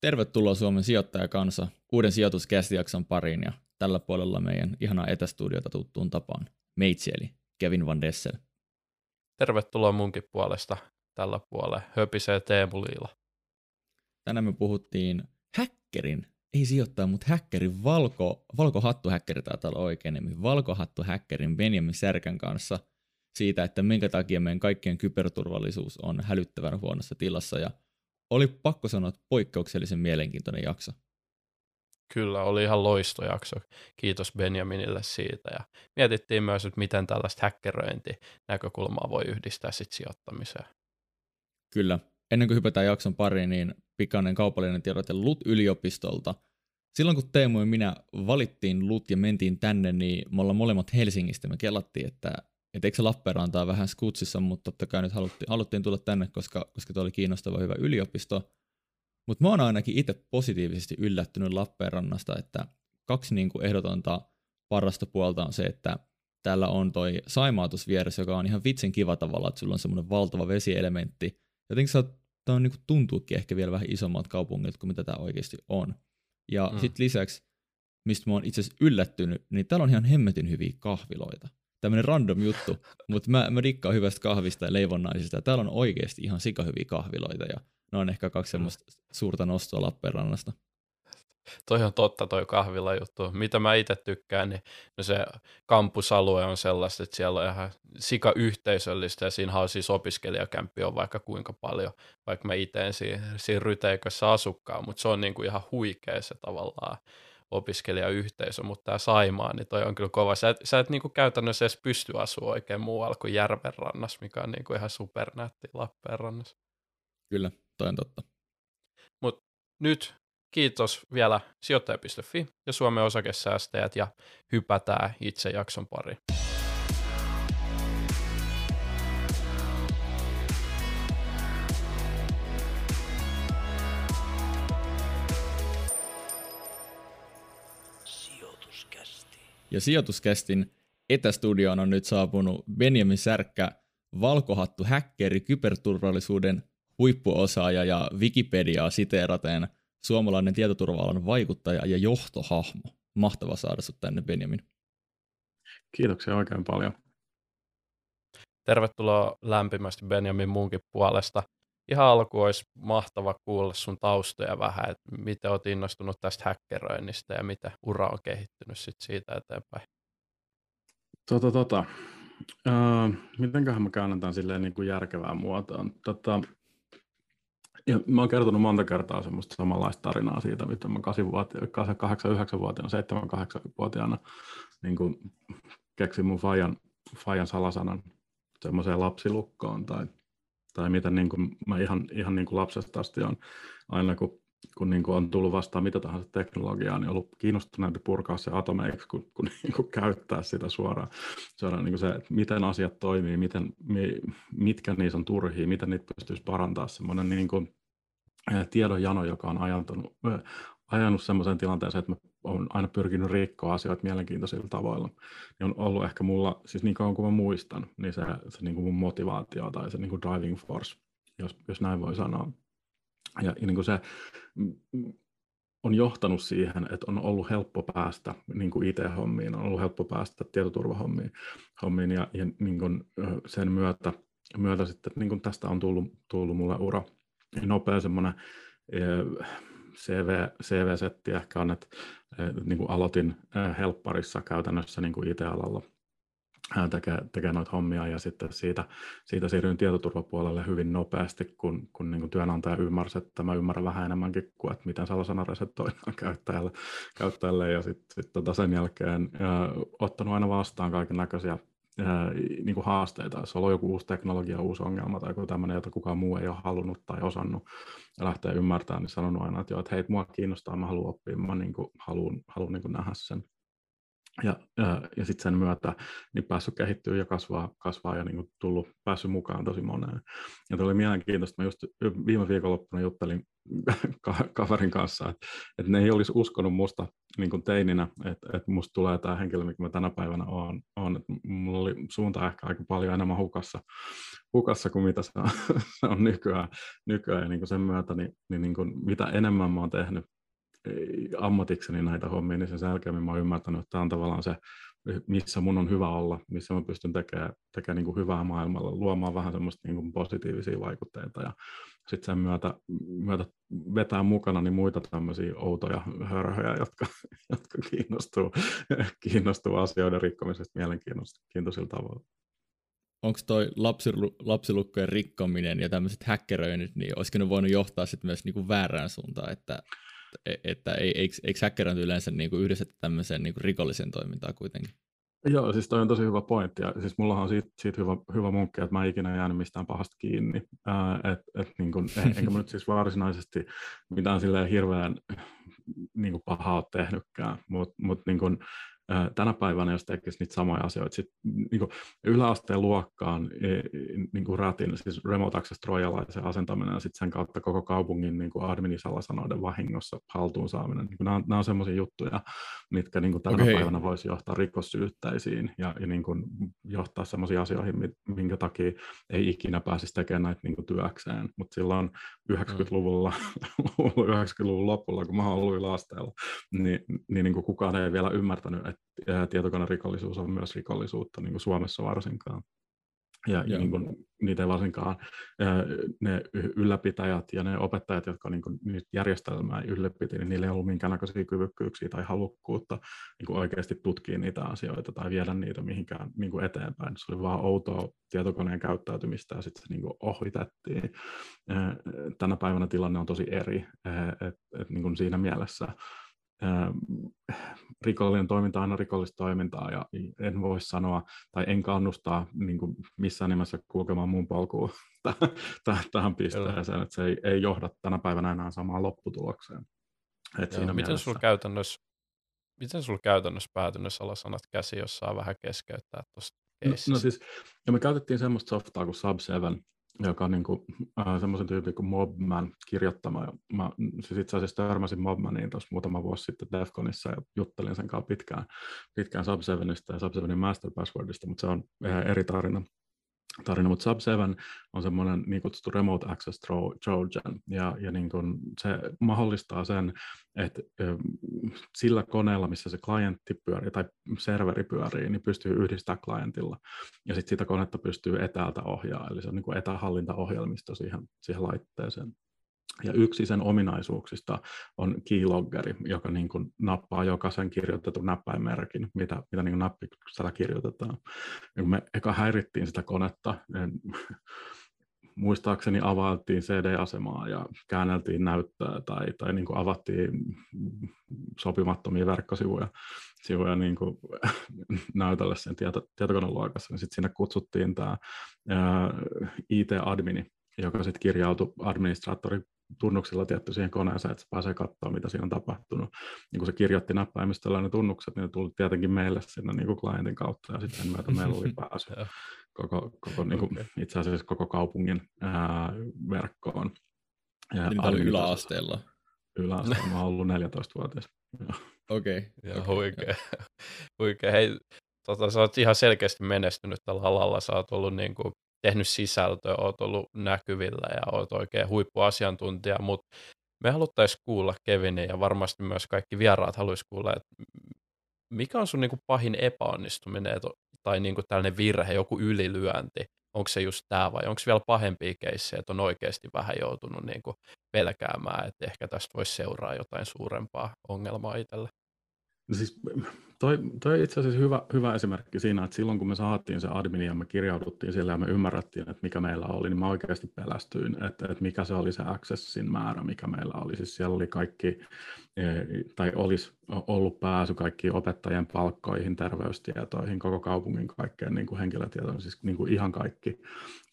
Tervetuloa Suomen sijoittajakansa uuden sijoituskästijakson pariin ja tällä puolella meidän ihanaa etästudiota tuttuun tapaan meitsi eli Kevin Van Dessel. Tervetuloa munkin puolesta tällä puolella. Höpisee Teemu Liila. Tänään me puhuttiin häkkerin, ei sijoittaa, mutta häkkerin valko, valkohattuhäkkeri taitaa olla oikein nimi, valkohattuhäkkerin Benjamin Särkän kanssa siitä, että minkä takia meidän kaikkien kyberturvallisuus on hälyttävän huonossa tilassa ja oli pakko sanoa, että poikkeuksellisen mielenkiintoinen jakso. Kyllä, oli ihan loistojakso. Kiitos Benjaminille siitä. Ja mietittiin myös, että miten tällaista häkkeröintinäkökulmaa voi yhdistää sit sijoittamiseen. Kyllä. Ennen kuin hypätään jakson pariin, niin pikainen kaupallinen tiedote LUT-yliopistolta. Silloin kun Teemu ja minä valittiin LUT ja mentiin tänne, niin me ollaan molemmat Helsingistä. Me kellattiin, että että eikö se Lappeenranta vähän skutsissa, mutta totta kai nyt haluttiin, haluttiin tulla tänne, koska, koska tuo oli kiinnostava hyvä yliopisto. Mutta mä oon ainakin itse positiivisesti yllättynyt Lappeenrannasta, että kaksi niin kuin ehdotonta parasta puolta on se, että täällä on toi saimaatus vieressä, joka on ihan vitsin kiva tavalla, että sulla on semmoinen valtava vesielementti. Jotenkin sä tämä on niin kuin tuntuukin ehkä vielä vähän isommat kaupungit kuin mitä tämä oikeasti on. Ja mm. sitten lisäksi, mistä mä oon itse asiassa yllättynyt, niin täällä on ihan hemmetin hyviä kahviloita tämmöinen random juttu, mutta mä, mä dikkaan hyvästä kahvista ja leivonnaisista. Täällä on oikeasti ihan sikahyviä kahviloita ja ne on ehkä kaksi semmoista suurta nostoa Lappeenrannasta. Toi on totta toi kahvila juttu. Mitä mä itse tykkään, niin no se kampusalue on sellaista, että siellä on ihan sika yhteisöllistä ja siinä on siis opiskelijakämppi on vaikka kuinka paljon, vaikka mä itse en siinä, siinä ryteikössä asukkaan, mutta se on niinku ihan huikea se tavallaan opiskelijayhteisö, mutta tämä Saimaa, niin toi on kyllä kova. Sä et, sä et niinku käytännössä edes pysty asua oikein muualla kuin Järvenrannassa, mikä on niinku ihan supernätti Lappeenrannassa. Kyllä, toi on totta. Mutta nyt kiitos vielä sijoittaja.fi ja Suomen osakesäästäjät ja hypätään itse jakson pariin. Ja sijoituskästin etästudioon on nyt saapunut Benjamin Särkkä, valkohattu häkkeri, kyberturvallisuuden huippuosaaja ja Wikipediaa siteeraten suomalainen tietoturva vaikuttaja ja johtohahmo. Mahtava saada sinut tänne, Benjamin. Kiitoksia oikein paljon. Tervetuloa lämpimästi Benjamin munkin puolesta. Ihan alku olisi mahtava kuulla sun taustoja vähän, että miten olet innostunut tästä häkkeröinnistä ja miten ura on kehittynyt sit siitä eteenpäin. Tota, tota. Uh, mitenköhän mä käännän tämän silleen niin kuin järkevään muotoon. Tota, ja mä oon kertonut monta kertaa semmoista samanlaista tarinaa siitä, mitä mä 8-9-vuotiaana, 7-8-vuotiaana niin kuin keksin mun fajan, fajan salasanan semmoiseen lapsilukkoon tai tai mitä niin kuin mä ihan, ihan niin kuin lapsesta asti on aina kun, kun niin kuin on tullut vastaan mitä tahansa teknologiaa, niin ollut kiinnostuneempi purkaa se atomeiksi, kun, kun niin kuin käyttää sitä suoraan. suoraan niin kuin se, miten asiat toimii, miten, mitkä niissä on turhia, miten niitä pystyisi parantaa. Semmoinen niin kuin, tiedonjano, joka on ajantunut, ajanut semmoiseen tilanteeseen, että mä olen aina pyrkinyt rikkoa asioita mielenkiintoisilla tavoilla. Niin on ollut ehkä mulla, siis niin kauan kuin mä muistan, niin se, se niin kuin mun motivaatio tai se niin kuin driving force, jos, jos näin voi sanoa. Ja, ja niin kuin se on johtanut siihen, että on ollut helppo päästä niin kuin IT-hommiin, on ollut helppo päästä tietoturvahommiin hommiin, ja, ja niin kuin sen myötä, myötä sitten, niin kuin tästä on tullut, tullut mulle ura. Nopea semmoinen CV, CV-setti ehkä on, että niin kuin aloitin helpparissa käytännössä niin kuin IT-alalla tekee, tekee noita hommia ja sitten siitä, siitä siirryin tietoturvapuolelle hyvin nopeasti, kun, kun niin kuin työnantaja ymmärsi, että mä ymmärrän vähän enemmänkin kuin, että miten salasanaresetoidaan käyttäjälle, käyttäjälle. Ja sitten sit tota sen jälkeen ää, ottanut aina vastaan kaiken näköisiä niin kuin haasteita, jos on joku uusi teknologia, uusi ongelma tai joku tämmöinen, jota kukaan muu ei ole halunnut tai osannut ja lähtee ymmärtämään, niin sanonut aina, että, joo, että hei, mua kiinnostaa, mä haluan oppia, mä niin kuin, haluan, haluan niin kuin nähdä sen. ja, ja, sitten sen myötä niin päässyt kehittyä ja kasvaa, kasvaa ja niin kuin tullut, päässyt mukaan tosi moneen. Ja tuli mielenkiintoista, mä just viime viikonloppuna juttelin kaverin kanssa, että, että ne ei olisi uskonut musta niin kuin teininä, että, että musta tulee tämä henkilö, mikä mä tänä päivänä oon. on. Että mulla oli suunta ehkä aika paljon enemmän hukassa, hukassa kuin mitä se on, se on nykyään, nykyään. ja niin kuin sen myötä, niin, niin, niin kuin mitä enemmän mä oon tehnyt ammatikseni näitä hommia, niin sen selkeämmin mä oon ymmärtänyt, että tämä on tavallaan se, missä mun on hyvä olla, missä mä pystyn tekemään, tekemään niin kuin hyvää maailmalla, luomaan vähän semmoista niin kuin positiivisia vaikutteita ja sitten sen myötä, myötä vetää mukana niin muita tämmöisiä outoja hörhöjä, jotka, jotka kiinnostuu, kiinnostuu asioiden rikkomisesta mielenkiintoisilla tavoilla. Onko toi lapsilu, lapsilukkojen rikkominen ja tämmöiset häkkeröinnit, niin olisiko ne voinut johtaa sitten myös niinku väärään suuntaan, että että eikö, eikö häkkeröinti yleensä niin kuin yhdessä tämmöiseen niin kuin rikolliseen toimintaan kuitenkin? Joo, siis toi on tosi hyvä pointti. Ja siis mullahan on siitä, siitä hyvä, hyvä munkki, että mä en ikinä jäänyt mistään pahasta kiinni. Ää, et, et niin kun, enkä mä nyt siis varsinaisesti mitään silleen hirveän niin kuin pahaa ole tehnytkään, mutta mut, niin kun, tänä päivänä, jos tekisi niitä samoja asioita, sit, niin kuin yläasteen luokkaan e, niin kuin ratin, siis remote access trojalaisen asentaminen ja sitten sen kautta koko kaupungin niin kuin adminisalasannoiden vahingossa haltuun saaminen. Niin kuin nämä, nämä on sellaisia juttuja, mitkä niin kuin tänä okay. päivänä voisi johtaa rikossyytteisiin ja, ja niin kuin johtaa sellaisiin asioihin, minkä takia ei ikinä pääsisi tekemään näitä niin kuin työkseen. Mutta silloin 90-luvulla, mm. 90-luvun lopulla, kun mä olen ollut yläasteella, niin, niin, niin kuin kukaan ei vielä ymmärtänyt, että tietokonerikollisuus on myös rikollisuutta, niin kuin Suomessa varsinkaan. Ja, ja niin kuin, niitä ei varsinkaan ne ylläpitäjät ja ne opettajat, jotka niin kuin, nyt järjestelmää ylläpiti, niin niillä ei ollut minkäännäköisiä kyvykkyyksiä tai halukkuutta niin kuin oikeasti tutkia niitä asioita tai viedä niitä mihinkään niin kuin eteenpäin. Se oli vaan outoa tietokoneen käyttäytymistä ja sitten se niin kuin ohitettiin. Tänä päivänä tilanne on tosi eri, että et, niin kuin siinä mielessä rikollinen toiminta on aina rikollista toimintaa ja en voi sanoa tai en kannustaa niin kuin missään nimessä kulkemaan muun polkuun tähän pisteeseen, että se ei, ei johda tänä päivänä enää samaan lopputulokseen. Et siinä miten sulla käytännössä miten sulla käytännössä päätynyt alasanat käsi, jos saa vähän keskeyttää tuosta no, no siis, ja me käytettiin semmoista softaa kuin Sub7, joka on niin kuin, äh, semmoisen tyypin kuin Mobman kirjoittama. Mä siis itse asiassa törmäsin Mobmaniin tuossa muutama vuosi sitten Defconissa ja juttelin sen kanssa pitkään, pitkään Sub7ista ja Sub7 Master Passwordista, mutta se on ihan eri tarina tarina, mutta Sub7 on semmoinen niin kutsuttu Remote Access Trojan, ja, ja niin kuin se mahdollistaa sen, että sillä koneella, missä se klientti pyörii tai serveri pyörii, niin pystyy yhdistämään klientilla, ja sitten sitä konetta pystyy etäältä ohjaa, eli se on niin kuin etähallintaohjelmisto siihen, siihen laitteeseen. Ja yksi sen ominaisuuksista on keyloggeri, joka niin kuin nappaa jokaisen kirjoitetun näppäimerkin, mitä, mitä niin nappiksella kirjoitetaan. Ja me eka häirittiin sitä konetta, niin muistaakseni availtiin CD-asemaa ja käänneltiin näyttöä tai, tai niin kuin avattiin sopimattomia verkkosivuja sivuja niin kuin näytölle sen tieto, tietokoneluokassa, niin sitten sinne kutsuttiin tämä IT-admini, joka sitten kirjautui administraattori tunnuksilla tietty siihen koneeseen, että se pääsee katsoa, mitä siinä on tapahtunut. Niin kun se kirjoitti näppäimistöllä ne tunnukset, niin ne tuli tietenkin meille sinne niin kuin klientin kautta, ja sitten myötä meillä oli pääsy koko, koko niin kuin, itse asiassa koko kaupungin ää, verkkoon. Ja niin oli yläasteella? Yläasteella, mä oon ollut 14-vuotias. Okei. Okay. okay. huikea. huikea. Hei, tota, sä oot ihan selkeästi menestynyt tällä alalla. Sä oot ollut niin kuin tehnyt sisältöä, oot ollut näkyvillä ja oot oikein huippuasiantuntija, mutta me haluttaisiin kuulla Kevinin ja varmasti myös kaikki vieraat haluaisi kuulla, että mikä on sun niin kuin pahin epäonnistuminen tai niin kuin tällainen virhe, joku ylilyönti? Onko se just tämä vai onko vielä pahempia keissejä, että on oikeasti vähän joutunut niin kuin pelkäämään, että ehkä tästä voisi seuraa jotain suurempaa ongelmaa itselle? No siis toi, toi itse asiassa hyvä, hyvä esimerkki siinä, että silloin kun me saatiin se admin ja me kirjauduttiin siellä ja me ymmärrettiin, että mikä meillä oli, niin mä oikeasti pelästyin, että, että mikä se oli se accessin määrä, mikä meillä oli. Siis siellä oli kaikki, e, tai olisi ollut pääsy kaikkiin opettajien palkkoihin, terveystietoihin, koko kaupungin kaikkeen niin kuin henkilötietoihin, siis niin kuin ihan kaikki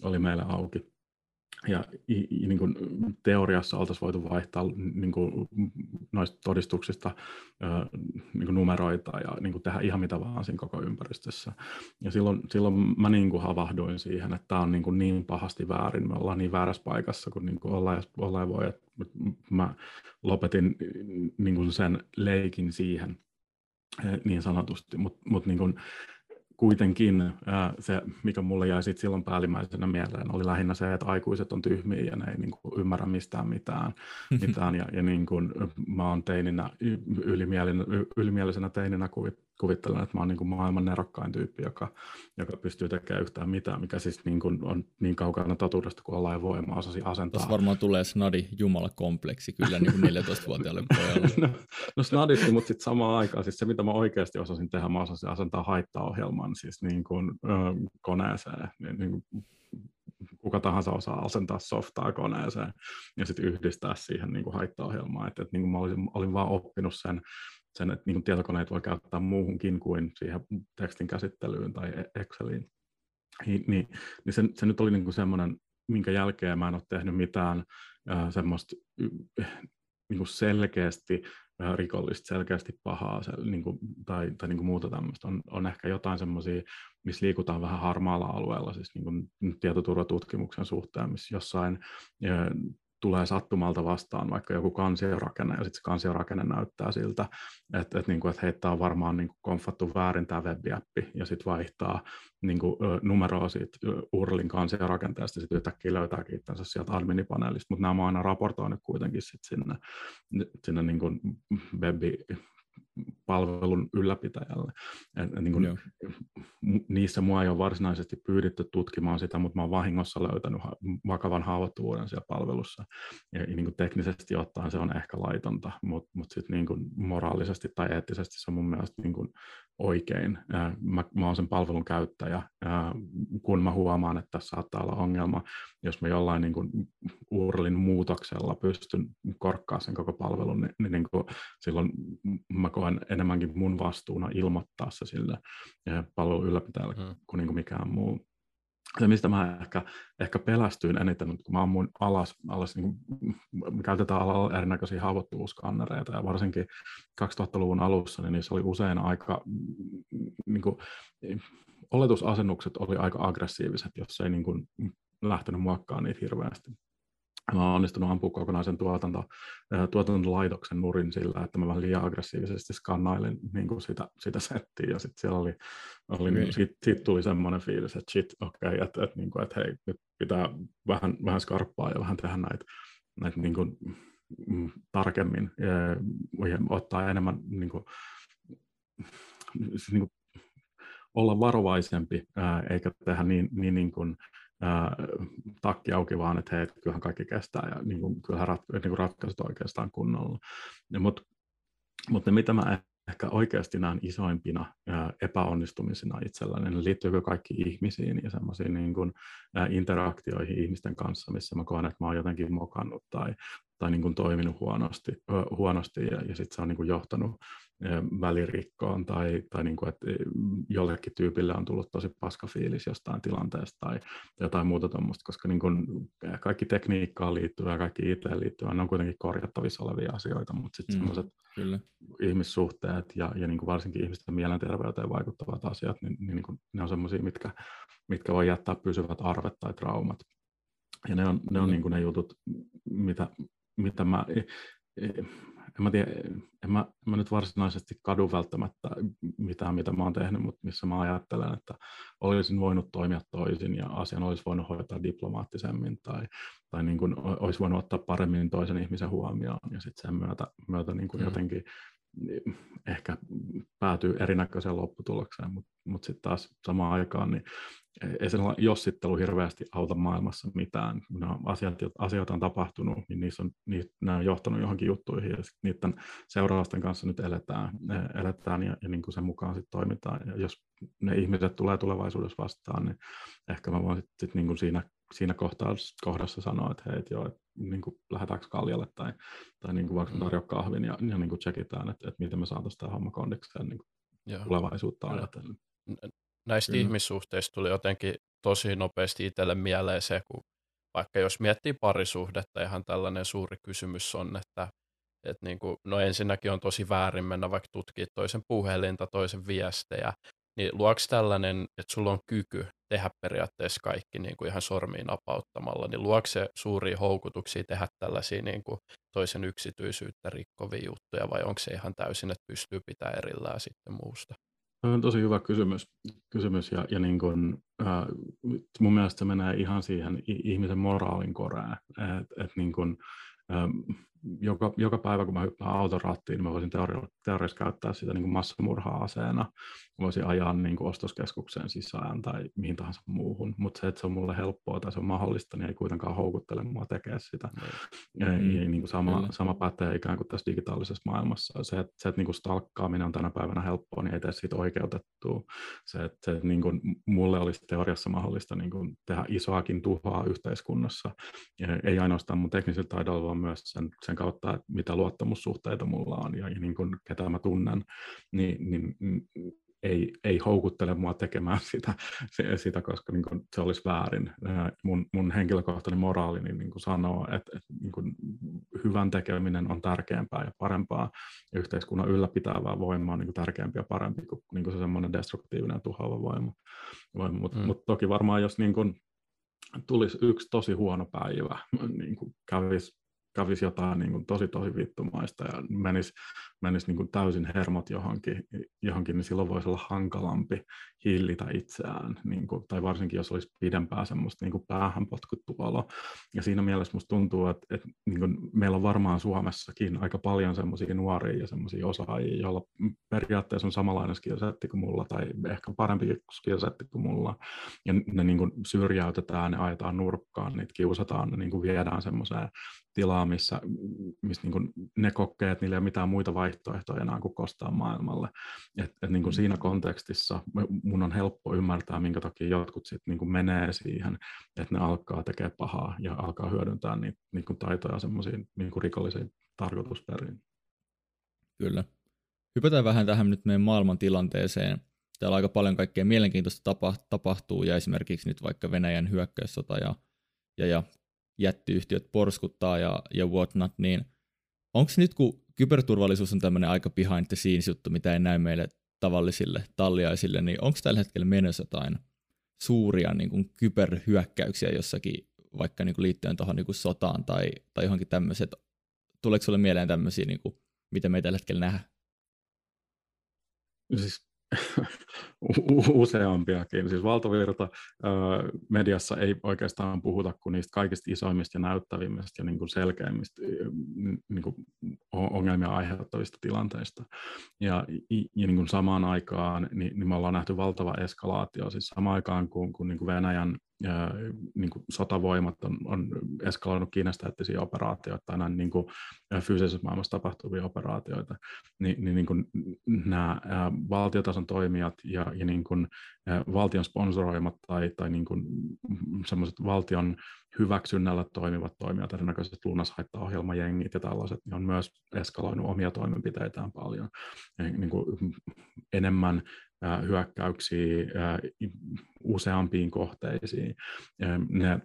oli meillä auki. Ja niin kuin teoriassa oltaisiin voitu vaihtaa niin kuin noista todistuksista niin kuin numeroita ja niin kuin tehdä ihan mitä vaan siinä koko ympäristössä. Ja silloin, silloin mä niin kuin havahduin siihen, että tämä on niin, kuin niin pahasti väärin, me ollaan niin väärässä paikassa kuin, niin kuin ollaan, ollaan voi. Että mä lopetin niin kuin sen leikin siihen niin sanotusti, mutta mut niin kuin, kuitenkin se, mikä mulle jäi sit silloin päällimmäisenä mieleen, oli lähinnä se, että aikuiset on tyhmiä ja ne ei niin kuin, ymmärrä mistään mitään. mitään ja, ja niin kuin, mä oon teininä, ylimielisenä teininä kuvittelen, että mä oon niin kuin maailman nerokkain tyyppi, joka, joka pystyy tekemään yhtään mitään, mikä siis niin kuin on niin kaukana totuudesta kuin ollaan voi, mä osasin asentaa. Tuossa varmaan tulee snadi jumalakompleksi kyllä niin kuin 14-vuotiaalle pojalle. no, no snadisti, mutta sitten samaan aikaan siis se, mitä mä oikeasti osasin tehdä, mä osasin asentaa haittaohjelman siis niin kuin, ö, koneeseen, niin, niin kuin, kuka tahansa osaa asentaa softaa koneeseen ja sitten yhdistää siihen niin kuin haittaohjelmaan. Että, että niin kuin mä olin, olin vaan oppinut sen sen, että niin tietokoneet voi käyttää muuhunkin kuin siihen tekstin käsittelyyn tai e- Exceliin. Niin, niin, niin se, se nyt oli niin semmoinen, minkä jälkeen mä en ole tehnyt mitään äh, semmoista niin kuin selkeästi äh, rikollista, selkeästi pahaa se, niin kuin, tai, tai niin kuin muuta tämmöistä. On, on ehkä jotain semmoisia, missä liikutaan vähän harmaalla alueella, siis niin kuin tietoturvatutkimuksen suhteen, missä jossain äh, tulee sattumalta vastaan vaikka joku kansiorakenne, ja sitten se kansiorakenne näyttää siltä, että, että, niin kuin, että heitä on varmaan niin kuin konfattu väärin tämä webiappi, ja sitten vaihtaa niin kuin, numeroa siitä URLin kansiorakenteesta, ja sitten yhtäkkiä löytääkin itsensä sieltä adminipaneelista, mutta nämä on aina raportoinut kuitenkin sit sinne, sinne niin kuin webi, palvelun ylläpitäjälle. Et, niin kuin, niissä mua ei ole varsinaisesti pyydetty tutkimaan sitä, mutta mä olen vahingossa löytänyt vakavan haavoittuvuuden siellä palvelussa. Ja, niin kuin teknisesti ottaen se on ehkä laitonta, mutta mut sitten niin moraalisesti tai eettisesti se on mun mielestä niin kuin oikein. Mä, mä olen sen palvelun käyttäjä, kun mä huomaan, että tässä saattaa olla ongelma, jos mä jollain niin kuin URLin muutoksella pystyn korkkaamaan sen koko palvelun, niin, niin, niin kuin silloin mä koen enemmänkin mun vastuuna ilmoittaa se sille palvelun ylläpitäjälle hmm. kuin, niin kuin mikään muu se, mistä mä ehkä, ehkä pelästyin eniten, kun mä ammuin alas, alas niin kuin, me käytetään alalla erinäköisiä haavoittuvuuskannereita, ja varsinkin 2000-luvun alussa, niin niissä oli usein aika, niin kuin, oletusasennukset oli aika aggressiiviset, jos ei niin kuin, lähtenyt muokkaamaan niitä hirveästi mä oon onnistunut ampumaan kokonaisen tuotanto, tuotantolaitoksen nurin sillä, että mä vähän liian aggressiivisesti skannailin niin kuin sitä, sitä settiä, ja sitten siellä oli, oli niin, siitä, siitä, tuli semmoinen fiilis, että shit, okei, okay, että, että, niin kuin, että hei, nyt pitää vähän, vähän skarppaa ja vähän tehdä näitä, näitä niin kuin, mm, tarkemmin ja, ja ottaa enemmän niin kuin, siis niin kuin, olla varovaisempi, ää, eikä tehdä niin, niin, niin kuin, ää, takki auki vaan, että hei, kyllähän kaikki kestää ja niin kuin, kyllähän rat, niin kuin ratkaisut oikeastaan kunnolla. Mutta mut ne, mitä mä ehkä oikeasti näen isoimpina ää, epäonnistumisina itselläni, ne liittyykö kaikki ihmisiin ja semmoisiin niin interaktioihin ihmisten kanssa, missä mä koen, että mä oon jotenkin mokannut tai, tai niin kuin toiminut huonosti, huonosti ja, ja sitten se on niin kuin johtanut välirikkoon tai, tai niin kuin, että jollekin tyypille on tullut tosi paska fiilis jostain tilanteesta tai jotain muuta tuommoista, koska niin kuin kaikki tekniikkaan liittyvä ja kaikki IT liittyvä, ne on kuitenkin korjattavissa olevia asioita, mutta sitten mm, sellaiset kyllä. ihmissuhteet ja, ja niin kuin varsinkin ihmisten mielenterveyteen vaikuttavat asiat, niin, niin, niin kuin, ne on sellaisia, mitkä, mitkä voi jättää pysyvät arvet tai traumat. Ja ne on ne, on niin kuin ne jutut, mitä, mitä mä en mä, tiedä, en mä, en mä nyt varsinaisesti kadu välttämättä mitään, mitä mä oon tehnyt, mutta missä mä ajattelen, että olisin voinut toimia toisin ja asian olisi voinut hoitaa diplomaattisemmin tai, tai niin kuin olisi voinut ottaa paremmin toisen ihmisen huomioon ja sitten sen myötä, myötä niin kuin mm. jotenkin ehkä päätyy erinäköiseen lopputulokseen, mutta mut sitten taas samaan aikaan niin ei sellainen jossittelu hirveästi auta maailmassa mitään. Nämä asiat, asioita on tapahtunut, niin niissä on, niitä, nämä on johtanut johonkin juttuihin ja niiden seurausten kanssa nyt eletään, eletään ja, ja niin kuin sen mukaan sitten toimitaan. Ja jos ne ihmiset tulee tulevaisuudessa vastaan, niin ehkä mä voin sitten sit niin kuin siinä, siinä kohdassa, kohdassa sanoa, että hei, et joo, et, niin kuin lähdetäänkö kaljalle tai, tai niin kuin vaikka mm. tarjoa kahvin ja, ja niin kuin tsekitään, että, että miten me saataisiin tämä homma kondikseen niin kuin tulevaisuutta ajatellen näistä mm. ihmissuhteista tuli jotenkin tosi nopeasti itselle mieleen se, kun vaikka jos miettii parisuhdetta, ihan tällainen suuri kysymys on, että et niin kuin, no ensinnäkin on tosi väärin mennä vaikka tutkia toisen puhelinta, toisen viestejä, niin luoks tällainen, että sulla on kyky tehdä periaatteessa kaikki niin kuin ihan sormiin napauttamalla, niin luoks se suuria houkutuksia tehdä tällaisia niin kuin toisen yksityisyyttä rikkovia juttuja, vai onko se ihan täysin, että pystyy pitämään erillään sitten muusta? Se on tosi hyvä kysymys, kysymys ja, ja niin kun, äh, mun mielestä se menee ihan siihen ihmisen moraalin koreen, että et niin kun, joka, joka päivä, kun mä hyppään autorattiin, niin mä voisin teori- teoriassa käyttää sitä niin kuin massamurha-aseena. Mä voisin ajaa niin kuin ostoskeskukseen sisään tai mihin tahansa muuhun, mutta se, että se on mulle helppoa tai se on mahdollista, niin ei kuitenkaan houkuttele mua tekemään sitä. Mm. Ja, niin kuin sama, sama pätee ikään kuin tässä digitaalisessa maailmassa. Se, että, se, että niin kuin stalkkaaminen on tänä päivänä helppoa, niin ei tee siitä oikeutettua. Se, että se, että niin kuin mulle olisi teoriassa mahdollista niin kuin tehdä isoakin tuhoa yhteiskunnassa, ei ainoastaan mun teknisellä taidolla, vaan myös sen, sen kautta, että mitä luottamussuhteita mulla on ja, ja niin kuin ketä mä tunnen, niin, niin ei, ei houkuttele mua tekemään sitä, sitä koska niin kuin se olisi väärin. Mun, mun henkilökohtainen moraali niin, niin kuin sanoo, että, että niin kuin hyvän tekeminen on tärkeämpää ja parempaa, yhteiskunnan ylläpitävää voima on niin kuin tärkeämpi ja parempi kuin, niin kuin se semmoinen destruktiivinen ja tuhoava voima. voima. Mutta mm. mut toki varmaan, jos niin kuin tulisi yksi tosi huono päivä, niin kuin kävisi kävisi jotain niin kuin tosi tosi vittumaista ja menisi, menisi niin kuin täysin hermot johonkin, johonkin, niin silloin voisi olla hankalampi hillitä itseään, niin kuin, tai varsinkin jos olisi pidempää semmoista niin kuin päähän potkuttu olo. Ja siinä mielessä musta tuntuu, että, että niin kuin meillä on varmaan Suomessakin aika paljon semmoisia nuoria ja semmoisia osaajia, joilla periaatteessa on samanlainen skillsetti kuin mulla, tai ehkä parempi skillsetti kuin mulla, ja ne niin kuin syrjäytetään, ne ajetaan nurkkaan, niitä kiusataan, ne niin kuin viedään semmoiseen tilaa, missä, missä niin ne kokee, että niillä ei ole mitään muita vaihtoehtoja enää kuin kostaa maailmalle. Et, et niin kuin siinä mm. kontekstissa mun on helppo ymmärtää, minkä takia jotkut sit niin menee siihen, että ne alkaa tekemään pahaa ja alkaa hyödyntää niitä niin kuin taitoja semmoisiin niin rikollisiin tarkoitusperiin. Kyllä. Hypätään vähän tähän nyt meidän maailman tilanteeseen. Täällä aika paljon kaikkea mielenkiintoista tapahtuu ja esimerkiksi nyt vaikka Venäjän hyökkäyssota ja, ja, ja jättiyhtiöt porskuttaa ja, ja whatnot, niin onko nyt kun kyberturvallisuus on tämmöinen aika behind the scenes juttu, mitä ei näy meille tavallisille talliaisille, niin onko tällä hetkellä menossa jotain suuria niin kuin kyberhyökkäyksiä jossakin, vaikka niin kuin liittyen tuohon niin sotaan tai, tai johonkin tämmöiset, tuleeko sinulle mieleen tämmöisiä, niin kuin, mitä me ei tällä hetkellä nähdä? Siis useampiakin. Siis valtavirta mediassa ei oikeastaan puhuta kuin niistä kaikista isoimmista ja näyttävimmistä ja niin kuin selkeimmistä niin kuin ongelmia aiheuttavista tilanteista. Ja, ja niin kuin samaan aikaan niin, niin me ollaan nähty valtava eskalaatio. Siis samaan aikaan kun, kun niin kuin Venäjän niin kuin sotavoimat on, on eskaloinut kiinastaattisia operaatioita tai näin niin kuin, fyysisessä maailmassa tapahtuvia operaatioita, niin, niin, niin kuin, nämä valtiotason toimijat ja, ja niin kuin, valtion sponsoroimat tai, tai niin kuin, sellaiset valtion hyväksynnällä toimivat toimijat, erinäköiset lunnashaittaohjelmajengit ja tällaiset, niin on myös eskaloinut omia toimenpiteitään paljon. Niin kuin, enemmän hyökkäyksiä useampiin kohteisiin. Ne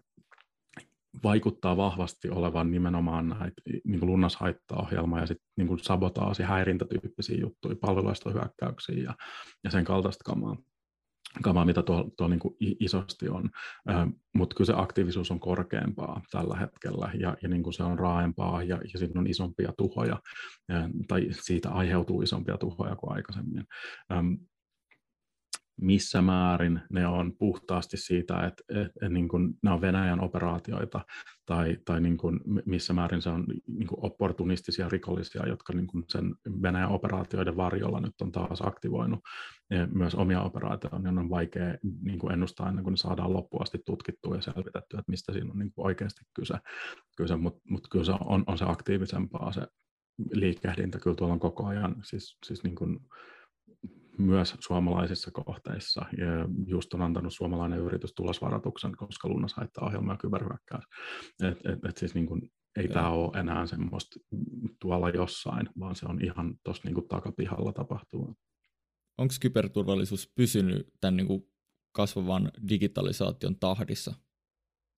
vaikuttaa vahvasti olevan nimenomaan näitä niin lunnashaittaohjelma ja sitten niin sabotaasi, häirintätyyppisiä juttuja, palveluistohyökkäyksiä ja, ja sen kaltaista kamaa kamaa, mitä tuolla tuo niin isosti on. Mutta kyllä se aktiivisuus on korkeampaa tällä hetkellä ja, ja niin kuin se on raaempaa ja, ja siinä on isompia tuhoja ja, tai siitä aiheutuu isompia tuhoja kuin aikaisemmin missä määrin ne on puhtaasti siitä, että, että, niin kuin ne on Venäjän operaatioita tai, tai niin kuin missä määrin se on niin kuin opportunistisia rikollisia, jotka niin kuin sen Venäjän operaatioiden varjolla nyt on taas aktivoinut myös omia operaatioita, niin on vaikea niin kuin ennustaa ennen kuin ne saadaan loppuun asti tutkittua ja selvitettyä, että mistä siinä on niin kuin oikeasti kyse, kyse. Mutta mut kyllä se on, on se aktiivisempaa se liikehdintä, kyllä tuolla on koko ajan, siis, siis niin kuin, myös suomalaisissa kohteissa. Ja just on antanut suomalainen yritys tulosvaratuksen, koska Lunnas haittaa ohjelmaa kyberhyökkäys. Et, et, et siis niin kuin, ei tämä ole enää semmoista tuolla jossain, vaan se on ihan tuossa niin takapihalla tapahtuu. Onko kyberturvallisuus pysynyt tämän niin kuin kasvavan digitalisaation tahdissa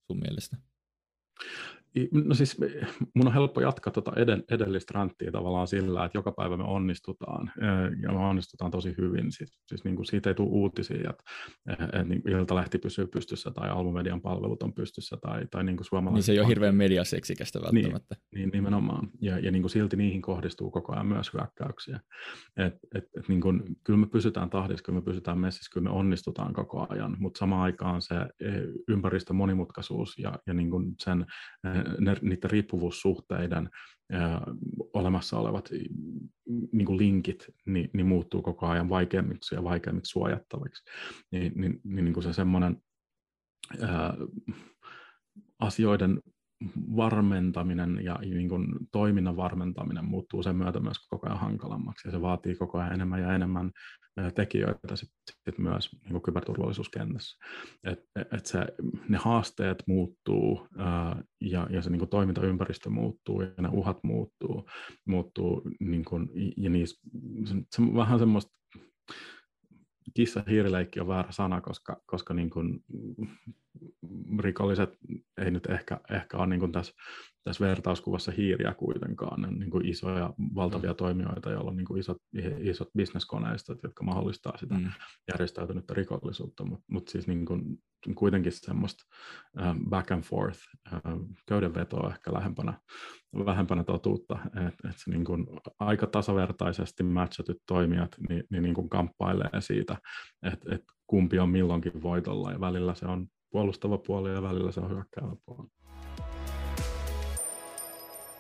sun mielestä? No siis mun on helppo jatkaa tuota edellistä ranttia tavallaan sillä, että joka päivä me onnistutaan ja me onnistutaan tosi hyvin. Siis, siis niin kuin siitä ei tule uutisia, että, että niin Iltalehti pysyy pystyssä tai Almumedian palvelut on pystyssä tai, tai niin kuin suomalaiset... Niin se ei ole hirveän mediaseksikästä niin, välttämättä. Niin, niin nimenomaan. Ja, ja niin kuin silti niihin kohdistuu koko ajan myös hyökkäyksiä. Et, et, et niin kuin, kyllä me pysytään tahdissa, kyllä me pysytään messissä, kyllä me onnistutaan koko ajan, mutta samaan aikaan se ympäristön monimutkaisuus ja, ja niin kuin sen ne, niiden riippuvuussuhteiden olemassa olevat niin kuin linkit niin, niin muuttuu koko ajan vaikeammiksi ja vaikeammiksi suojattaviksi. Niin, niin, niin, niin kuin se semmoinen asioiden varmentaminen ja niin kuin toiminnan varmentaminen muuttuu sen myötä myös koko ajan hankalammaksi ja se vaatii koko ajan enemmän ja enemmän tekijöitä sit, sit myös niin kuin kyberturvallisuuskentässä. Et, et se, ne haasteet muuttuu ja, ja se niin kuin toimintaympäristö muuttuu ja ne uhat muuttuu, muuttuu niin kuin, ja niissä, se, se vähän semmoista kissa-hiirileikki on väärä sana, koska, koska niin kuin rikolliset ei nyt ehkä, ehkä ole niin kuin tässä, tässä vertauskuvassa hiiriä kuitenkaan. Ne on niin kuin isoja, valtavia mm. toimijoita, joilla on niin kuin isot, isot bisneskoneistot, jotka mahdollistaa sitä mm. järjestäytynyttä rikollisuutta, mutta mut siis niin kuin, kuitenkin semmoista uh, back and forth, uh, köydenvetoa ehkä lähempänä, vähempänä totuutta, että et se niin kuin aika tasavertaisesti matchatyt toimijat niin, niin, niin kuin kamppailee siitä, että et kumpi on milloinkin voitolla ja välillä se on puolustava puoli ja välillä se on hyökkäävä puoli.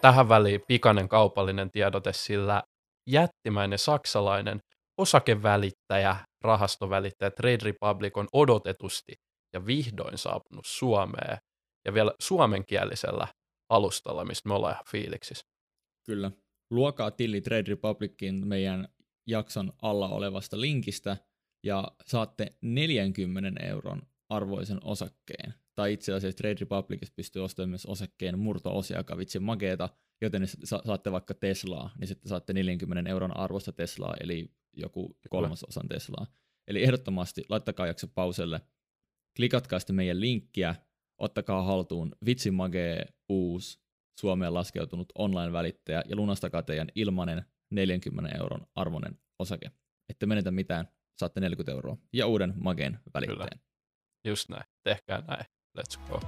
Tähän väliin pikainen kaupallinen tiedote, sillä jättimäinen saksalainen osakevälittäjä, rahastovälittäjä Trade Republic on odotetusti ja vihdoin saapunut Suomeen ja vielä suomenkielisellä alustalla, mistä me ollaan ihan fiiliksissä. Kyllä. Luokaa tili Trade Republicin meidän jakson alla olevasta linkistä ja saatte 40 euron arvoisen osakkeen. Tai itse asiassa Trade Republicissa pystyy ostamaan myös osakkeen murto-osia, joka vitsi makeeta, joten jos sa- saatte vaikka Teslaa, niin sitten saatte 40 euron arvosta Teslaa, eli joku kolmasosan Teslaa. Eli ehdottomasti laittakaa jakso pauselle, klikatkaa sitten meidän linkkiä, ottakaa haltuun Vitsimage uusi Suomeen laskeutunut online-välittäjä ja lunastakaa teidän ilmanen 40 euron arvoinen osake. Ette menetä mitään, saatte 40 euroa ja uuden Magen välittäjän. Kyllä. Just näin, tehkää näin. Let's go.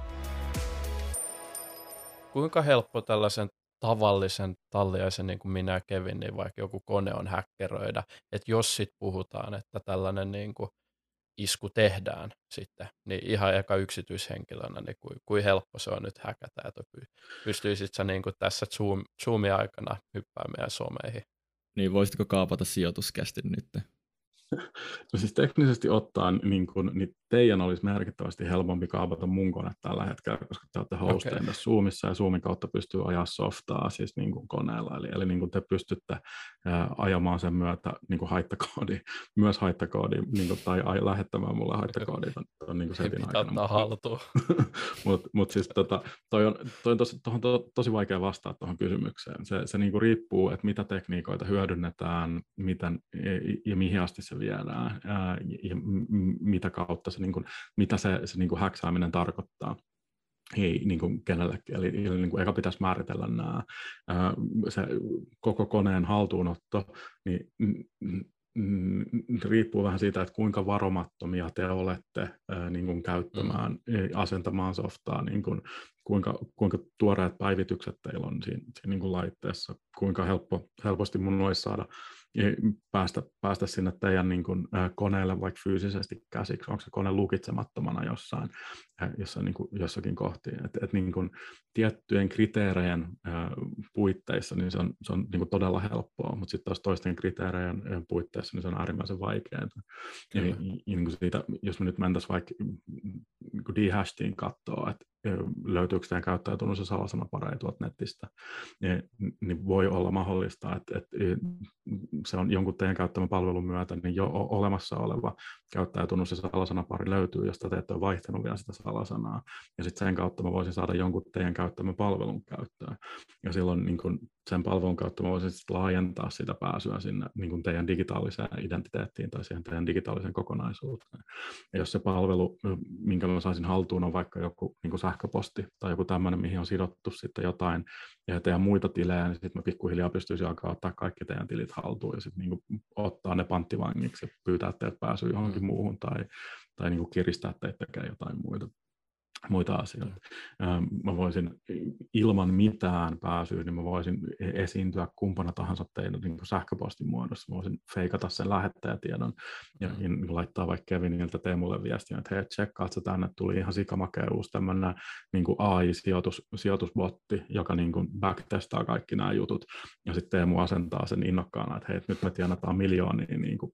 Kuinka helppo tällaisen tavallisen talliaisen niin kuin minä Kevin, niin vaikka joku kone on häkkeröidä, että jos sitten puhutaan, että tällainen niin kuin isku tehdään sitten, niin ihan eka yksityishenkilönä, niin kuin, kuin helppo se on nyt häkätä, että pystyisit sä niin kuin tässä Zoom, Zoomin aikana hyppäämään meidän someihin. Niin voisitko kaapata sijoituskästi nyt? No siis teknisesti ottaen niin kun, niin teidän olisi merkittävästi helpompi kaapata mun kone tällä hetkellä, koska te olette hosteina okay. Zoomissa ja Zoomin kautta pystyy ajaa softaa siis niin kuin koneella. Eli, eli niin kuin te pystytte ää, ajamaan sen myötä niin kuin haittakoodi, myös haittakoodi, niin kuin, tai ai, lähettämään mulle haittakoodi tuon niin setin aikana. haltuun. Mutta mut siis tota, toi on, toi on tosi, tohon, to, tosi vaikea vastata tuohon kysymykseen. Se, se niin kuin riippuu, että mitä tekniikoita hyödynnetään, miten ja, ja mihin asti se viedään ää, ja mitä kautta se, niin kuin, mitä se, se niin kuin häksääminen tarkoittaa ei niin kuin kenellekin. Eli, eli niin kuin eka pitäisi määritellä nämä, ää, se koko koneen haltuunotto, niin mm, riippuu vähän siitä, että kuinka varomattomia te olette ää, niin kuin käyttämään, mm. asentamaan softaa, niin kuin, kuinka, kuinka tuoreet päivitykset teillä on siinä, siinä niin kuin laitteessa, kuinka helppo, helposti mun olisi saada päästä, päästä sinne teidän niin kuin, äh, koneelle vaikka fyysisesti käsiksi, onko se kone lukitsemattomana jossain, äh, jossain niin kuin, jossakin kohti. Et, et, niin kuin, tiettyjen kriteerejen äh, puitteissa niin se on, se on niin kuin todella helppoa, mutta sitten taas toisten kriteerejen puitteissa niin se on äärimmäisen vaikeaa. Niin kuin siitä, jos me nyt mentäisiin vaikka niin dehashtiin katsoa, että löytyykö teidän käyttäjätunnus ja salasanapareja tuolta netistä, niin, niin voi olla mahdollista, että, että se on jonkun teidän käyttämän palvelun myötä niin jo olemassa oleva käyttäjätunnus ja salasanapari löytyy, josta te ette ole vaihtanut vielä sitä salasanaa. Ja sitten sen kautta mä voisin saada jonkun teidän käyttämän palvelun käyttöön. Ja silloin niin kun, sen palvelun kautta mä voisin sitten laajentaa sitä pääsyä sinne niin kuin teidän digitaaliseen identiteettiin tai siihen teidän digitaaliseen kokonaisuuteen. Ja jos se palvelu, minkä mä saisin haltuun, on vaikka joku niin kuin sähköposti tai joku tämmöinen, mihin on sidottu sitten jotain ja teidän muita tilejä, niin sitten mä pikkuhiljaa pystyisin alkaa ottaa kaikki teidän tilit haltuun ja sitten niin kuin ottaa ne panttivangiksi ja pyytää teidät pääsyä johonkin mm. muuhun tai, tai niin kuin kiristää teitä tekemään jotain muita muita asioita. Mä voisin ilman mitään pääsyä, niin mä voisin e-, esiintyä kumpana tahansa teidän niin sähköpostin muodossa. Mä voisin feikata sen lähettäjätiedon ja mm. laittaa vaikka Keviniltä Teemulle viestiä, että hei, tsekkaat sä tänne, tuli ihan sikamakea uusi tämmöinen niin AI-sijoitus, sijoitusbotti, joka niin kuin backtestaa kaikki nämä jutut. Ja sitten Teemu asentaa sen innokkaana, että hei, nyt me tienataan miljoonia niin kuin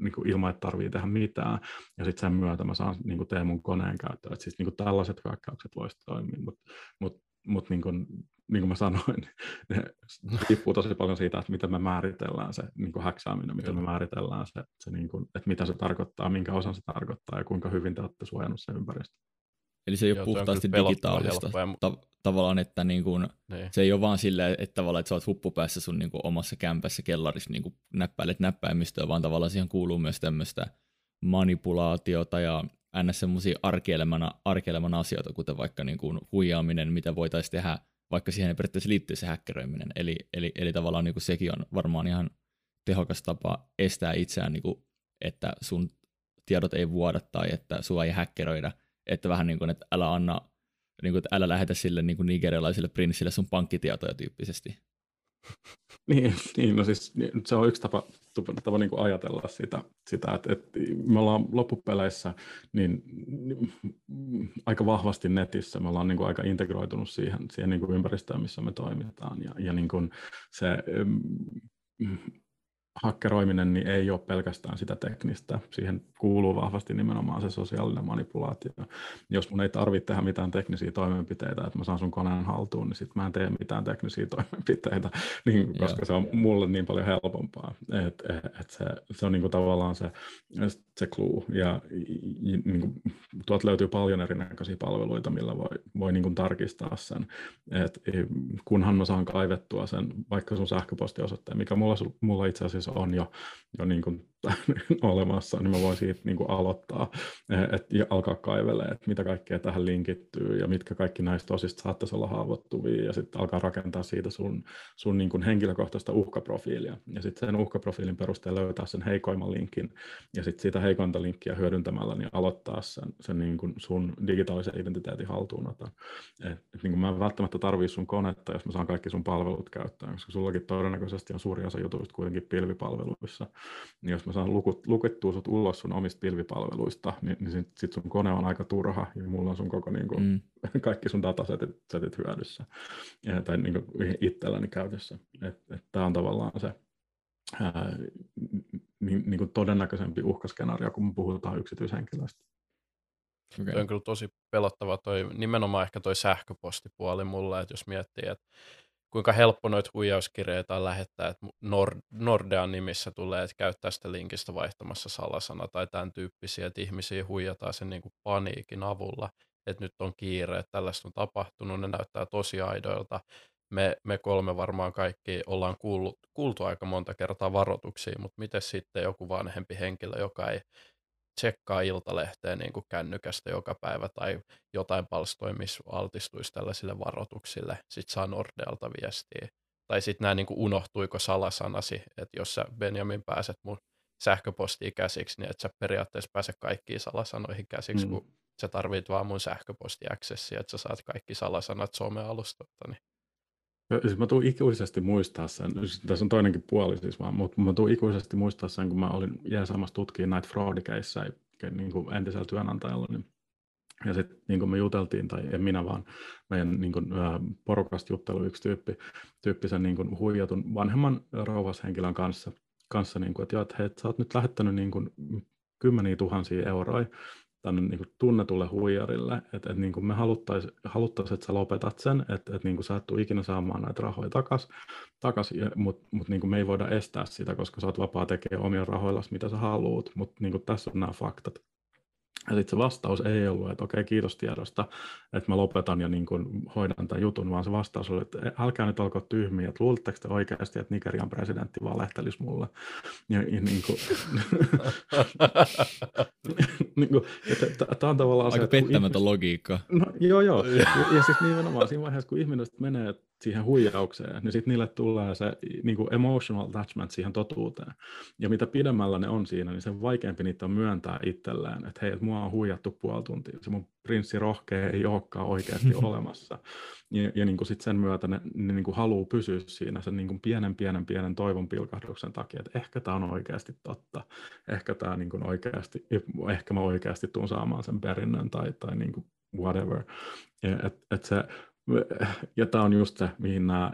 niin kuin ilman, että tarvii tehdä mitään. Ja sitten sen myötä mä saan niin kuin mun koneen käyttöön. Et siis niin kuin tällaiset hyökkäykset voisivat toimia, mutta mut, mut niin kuin, niin kuin mä sanoin, ne riippuu tosi paljon siitä, että miten me määritellään se niin kuin häksääminen, miten me määritellään se, se niin kuin, että mitä se tarkoittaa, minkä osan se tarkoittaa ja kuinka hyvin te olette suojannut sen ympäristö. Eli se ei ole Joo, puhtaasti digitaalista ta- tavallaan, että niin kuin, niin. se ei ole vaan silleen, että tavallaan, että sä oot huppupäässä sun niin kuin omassa kämpässä kellarissa niin kuin näppäilet näppäimistöä, vaan tavallaan siihen kuuluu myös tämmöistä manipulaatiota ja ns. semmoisia arkielämän, arkielämän asioita, kuten vaikka niin kuin huijaaminen, mitä voitaisiin tehdä, vaikka siihen ei periaatteessa liittyy se häkkeröiminen. Eli, eli, eli tavallaan niin kuin sekin on varmaan ihan tehokas tapa estää itseään, niin kuin, että sun tiedot ei vuoda tai että sua ei häkkeröidä – että vähän niin kuin, että älä anna, niin kuin, että älä lähetä sille niin kuin nigerialaiselle prinssille sun pankkitietoja tyyppisesti. Niin, niin, no siis niin, se on yksi tapa, tapa niin kuin ajatella sitä, sitä että, että me ollaan loppupeleissä niin, niin, aika vahvasti netissä, me ollaan niin kuin aika integroitunut siihen, siihen niin kuin ympäristöön, missä me toimitaan, ja, ja niin kuin se hakkeroiminen niin ei ole pelkästään sitä teknistä. Siihen kuuluu vahvasti nimenomaan se sosiaalinen manipulaatio. Jos mun ei tarvitse tehdä mitään teknisiä toimenpiteitä, että mä saan sun koneen haltuun, niin sitten mä en tee mitään teknisiä toimenpiteitä, niin, koska se on mulle niin paljon helpompaa. Et, et se, se on niinku tavallaan se, se clue. Ja, niinku, tuolta löytyy paljon erinäköisiä palveluita, millä voi, voi niinku tarkistaa sen. Et, kunhan mä saan kaivettua sen, vaikka sun sähköpostiosoitteen, mikä mulla, mulla itse asiassa on jo, jo niin kuin olemassa, niin mä voin siitä niin kuin aloittaa et, ja alkaa kaivelemaan, että mitä kaikkea tähän linkittyy ja mitkä kaikki näistä osista saattaisi olla haavoittuvia ja sitten alkaa rakentaa siitä sun, sun niin kuin henkilökohtaista uhkaprofiilia ja sitten sen uhkaprofiilin perusteella löytää sen heikoimman linkin ja sitten siitä heikointa linkkiä hyödyntämällä niin aloittaa sen, sen niin kuin sun digitaalisen identiteetin haltuunoton. Et, et niin kuin mä en välttämättä tarvii sun konetta, jos mä saan kaikki sun palvelut käyttöön, koska sullakin todennäköisesti on suuri osa jutuista kuitenkin pilvipalveluissa. Niin jos mä saan lukut, lukettua sut ulos sun omista pilvipalveluista, niin, niin sitten sit sun kone on aika turha ja mulla on sun koko niin kuin, mm. kaikki sun datasetit setit hyödyssä ja, tai niin kuin itselläni käytössä. Tämä on tavallaan se ää, niin, niin kuin todennäköisempi uhkaskenaario, kun puhutaan yksityishenkilöistä. Okay. Toi on kyllä tosi pelottava toi, nimenomaan ehkä toi sähköpostipuoli mulle, että jos miettii, että kuinka helppo noita huijauskirjeitä lähettää, että Nord- Nordean nimissä tulee, että käyttää sitä linkistä vaihtamassa salasana tai tämän tyyppisiä, että ihmisiä huijataan sen niin kuin paniikin avulla, että nyt on kiire, että tällaista on tapahtunut, ne näyttää tosi aidoilta. Me, me kolme varmaan kaikki ollaan kuullut, kuultu aika monta kertaa varoituksia, mutta miten sitten joku vanhempi henkilö, joka ei tsekkaa iltalehteen niin kuin kännykästä joka päivä tai jotain palstoja, missä altistuisi tällaisille varoituksille. Sitten saa Nordealta viestiä. Tai sitten nämä niin kuin unohtuiko salasanasi, että jos sä Benjamin pääset mun sähköpostiin käsiksi, niin että sä periaatteessa pääse kaikkiin salasanoihin käsiksi, mm. kun sä tarvit vaan mun sähköpostiaksessia, että sä saat kaikki salasanat some-alustolta. Niin Siis mä tuun ikuisesti muistaa sen, siis tässä on toinenkin puoli siis vaan, mutta mä tuun ikuisesti muistaa sen, kun mä olin Jeesaamassa tutkiin näitä fraudikeissejä niin kuin entisellä työnantajalla, niin ja sitten niin kuin me juteltiin, tai en minä vaan, meidän niin kuin, porukasta juttelu yksi tyyppi, tyyppi sen niin kuin huijatun vanhemman rouvashenkilön kanssa, kanssa niin kuin, että joo, että hei, sä oot nyt lähettänyt niin kuin kymmeniä tuhansia euroja tänne niin kuin tunnetulle huijarille, että, että niin kuin me haluttaisiin, haluttais, että sä lopetat sen, että, että niin kuin sä et tule ikinä saamaan näitä rahoja takaisin, takas, mutta mut niin kuin me ei voida estää sitä, koska sä oot vapaa tekemään omia rahoilla, mitä sä haluat, mutta niin kuin tässä on nämä faktat. Ja sitten se vastaus ei ollut, että okei, kiitos tiedosta, että mä lopetan ja niin kuin hoidan tämän jutun, vaan se vastaus oli, että älkää nyt olko tyhmiä, että luuletteko te oikeasti, että Nigerian presidentti valehtelisi mulle. Ja, ja niin kuin, niin kuin, tämä on tavallaan Aika se, pettämätön logiikka. No, joo, joo. Ja, ja siis nimenomaan siinä vaiheessa, kun ihminen menee siihen huijaukseen, niin sitten niille tulee se niin kuin emotional attachment siihen totuuteen. Ja mitä pidemmällä ne on siinä, niin sen vaikeampi niitä on myöntää itselleen, että hei, että mua on huijattu puoli tuntia, se mun prinssi rohkea ei olekaan oikeasti olemassa. Ja, ja niin kuin sit sen myötä ne, ne niin kuin haluaa pysyä siinä sen niin kuin pienen, pienen, pienen toivon pilkahduksen takia, että ehkä tämä on oikeasti totta, ehkä tämä niin kuin oikeasti, ehkä mä oikeasti tuun saamaan sen perinnön tai, tai niin kuin whatever. Ja, et, et se, ja tämä on just se, mihin nämä,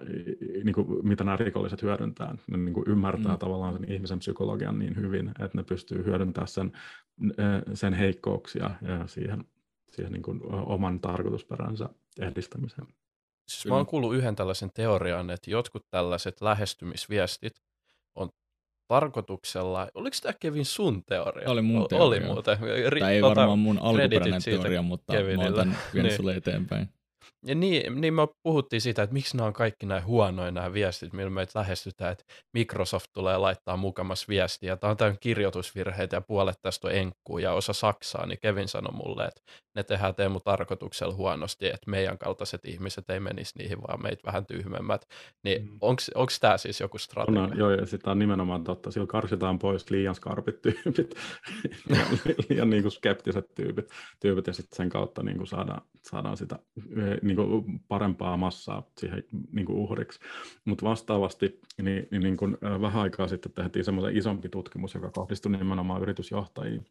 niin kuin, mitä nämä rikolliset hyödyntää. Ne niin kuin ymmärtää mm. tavallaan sen ihmisen psykologian niin hyvin, että ne pystyy hyödyntämään sen, sen heikkouksia ja siihen, siihen niin kuin oman tarkoitusperänsä edistämiseen. Siis mä oon kuullut yhden tällaisen teorian, että jotkut tällaiset lähestymisviestit on tarkoituksella, oliko tämä Kevin sun teoria? Tämä oli mun teoria. Oli muuten. Ri, Tämä ei tota, varmaan mun alkuperäinen teoria, mutta Kevinille. mä oon tämän niin. sulle eteenpäin. Ja niin, niin me puhuttiin siitä, että miksi nämä on kaikki näin huonoja nämä viestit, millä meitä lähestytään, että Microsoft tulee laittaa mukamas viestiä. Tämä on täynnä kirjoitusvirheitä ja puolet tästä on enkkuu ja osa Saksaa, niin Kevin sanoi mulle, että ne tehdään Teemu tarkoituksella huonosti, että meidän kaltaiset ihmiset ei menisi niihin, vaan meitä vähän tyhmemmät. Niin mm. onko tämä siis joku strategia? On, joo, ja sitä on nimenomaan totta. Sillä karsitaan pois liian skarpit tyypit, liian, liian niin kuin skeptiset tyypit, tyypit ja sitten sen kautta niin kuin saadaan, saadaan sitä niin kuin parempaa massaa siihen niin kuin uhriksi. Mutta vastaavasti niin, niin, niin kuin vähän aikaa sitten tehtiin semmoinen isompi tutkimus, joka kohdistui nimenomaan yritysjohtajiin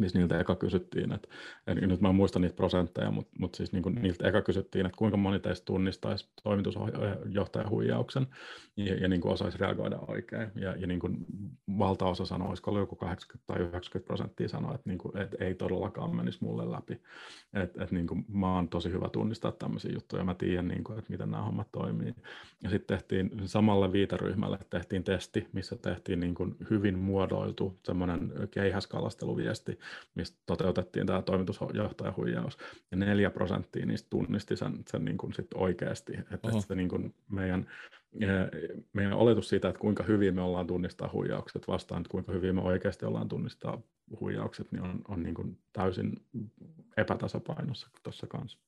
missä niiltä eka kysyttiin, että, eli nyt mä en muista niitä prosentteja, mutta, mutta siis niin kuin niiltä eka kysyttiin, että kuinka moni teistä tunnistaisi toimitusjohtajan huijauksen ja, ja niin kuin osaisi reagoida oikein. Ja, ja niin kuin valtaosa sanoi, olisiko joku 80 tai 90 prosenttia sanoi, että, niin kuin, että ei todellakaan menisi mulle läpi. Että niin kuin mä oon tosi hyvä tunnistaa tämmöisiä juttuja, mä tiedän, niin kuin, että miten nämä hommat toimii. Ja sitten tehtiin samalle viiteryhmälle tehtiin testi, missä tehtiin niin kuin hyvin muodoiltu semmoinen keihäskalasteluviesti, mistä toteutettiin tämä toimitusjohtajan huijaus. Ja neljä prosenttia niistä tunnisti sen, sen niin kuin sit oikeasti. Että, että niin kuin meidän, meidän oletus siitä, että kuinka hyvin me ollaan tunnistaa huijaukset vastaan, että kuinka hyvin me oikeasti ollaan tunnistaa huijaukset, niin on, on niin kuin täysin epätasapainossa tuossa kanssa.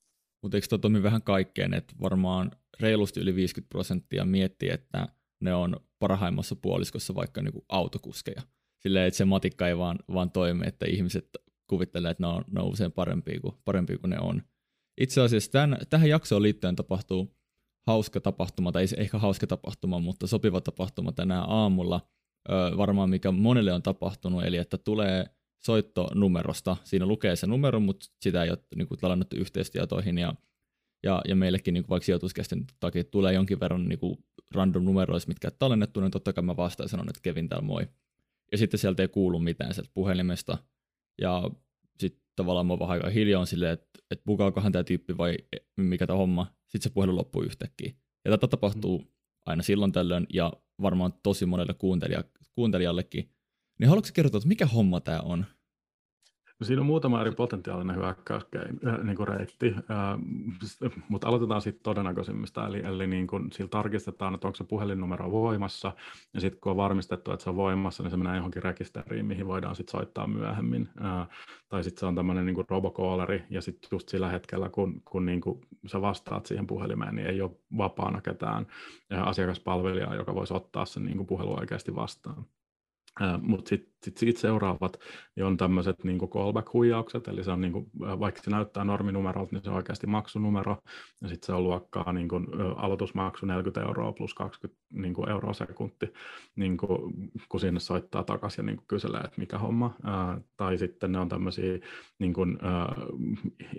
Mutta eikö toimi vähän kaikkeen, että varmaan reilusti yli 50 prosenttia miettii, että ne on parhaimmassa puoliskossa vaikka niinku autokuskeja silleen, että se matikka ei vaan, vaan toimi, että ihmiset kuvittelee, että ne on, ne on usein parempia kuin, parempia kuin ne on. Itse asiassa tämän, tähän jaksoon liittyen tapahtuu hauska tapahtuma, tai ehkä hauska tapahtuma, mutta sopiva tapahtuma tänään aamulla, öö, varmaan mikä monelle on tapahtunut, eli että tulee soittonumerosta, siinä lukee se numero, mutta sitä ei ole niin kuin, yhteistietoihin, ja, ja, ja meillekin niin kuin, vaikka sijoituskästen takia tulee jonkin verran niin kuin, random numeroissa, mitkä on tallennettu, niin totta kai mä vastaan sanon, että Kevin täällä moi ja sitten sieltä ei kuulu mitään sieltä puhelimesta. Ja sitten tavallaan mä vähän aika hiljaa silleen, että, että bugaakohan tämä tyyppi vai mikä tämä homma. Sitten se puhelu loppuu yhtäkkiä. Ja tätä tapahtuu mm. aina silloin tällöin ja varmaan tosi monelle kuuntelija, kuuntelijallekin. Niin haluatko kertoa, että mikä homma tämä on? No siinä on muutama eri potentiaalinen hyökkäysreitti, niin kuin reitti, mutta aloitetaan sitten todennäköisimmistä, eli, eli niin kuin sillä tarkistetaan, että onko se puhelinnumero voimassa, ja sitten kun on varmistettu, että se on voimassa, niin se menee johonkin rekisteriin, mihin voidaan sitten soittaa myöhemmin, tai sitten se on tämmöinen niin robocalleri, ja sitten just sillä hetkellä, kun, kun niin kuin sä vastaat siihen puhelimeen, niin ei ole vapaana ketään asiakaspalvelijaa, joka voisi ottaa sen niin puhelu oikeasti vastaan. Mutta sitten sit siitä seuraavat niin on tämmöiset niin callback-huijaukset, eli se on niin kuin, vaikka se näyttää norminumerolta, niin se on oikeasti maksunumero, ja sitten se on luokkaa niin kuin, aloitusmaksu 40 euroa plus 20 niin kuin, euroa sekunti, niin kuin, kun sinne soittaa takaisin ja niin kuin, kyselee, että mikä homma. Ää, tai sitten ne on tämmöisiä niin kuin, ää,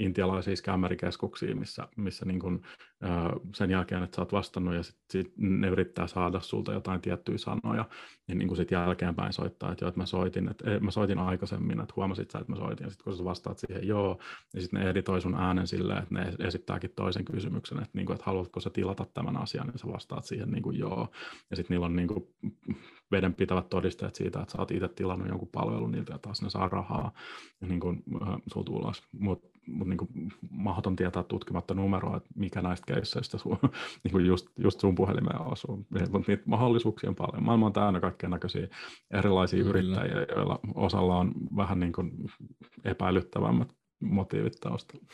intialaisia skämmerikeskuksia, missä, missä niin kuin, ää, sen jälkeen, että sä oot vastannut ja sitten sit ne yrittää saada sulta jotain tiettyjä sanoja, niin, niin kuin sit jälkeenpäin soittaa, että joo, että mä soitin, että mä soitin aikaisemmin, että huomasit sä, että mä soitin, ja sitten kun sä vastaat siihen joo, niin sitten ne editoi sun äänen silleen, että ne esittääkin toisen kysymyksen, että, niin kuin, että haluatko sä tilata tämän asian, ja sä vastaat siihen niin kuin joo, ja sitten niillä on niin kuin vedenpitävät todisteet siitä, että sä oot itse tilannut jonkun palvelun niiltä ja taas ne saa rahaa ja niin kuin, äh, sulta ulos. Mutta mut niin mahdoton tietää tutkimatta numeroa, että mikä näistä keisseistä sun, niin kuin just, just sun puhelimeen osuu. Mutta niitä mahdollisuuksia on paljon. Maailma on täynnä kaikkea näköisiä erilaisia Kyllä. yrittäjiä, joilla osalla on vähän niin kuin epäilyttävämmät motiivit taustalla.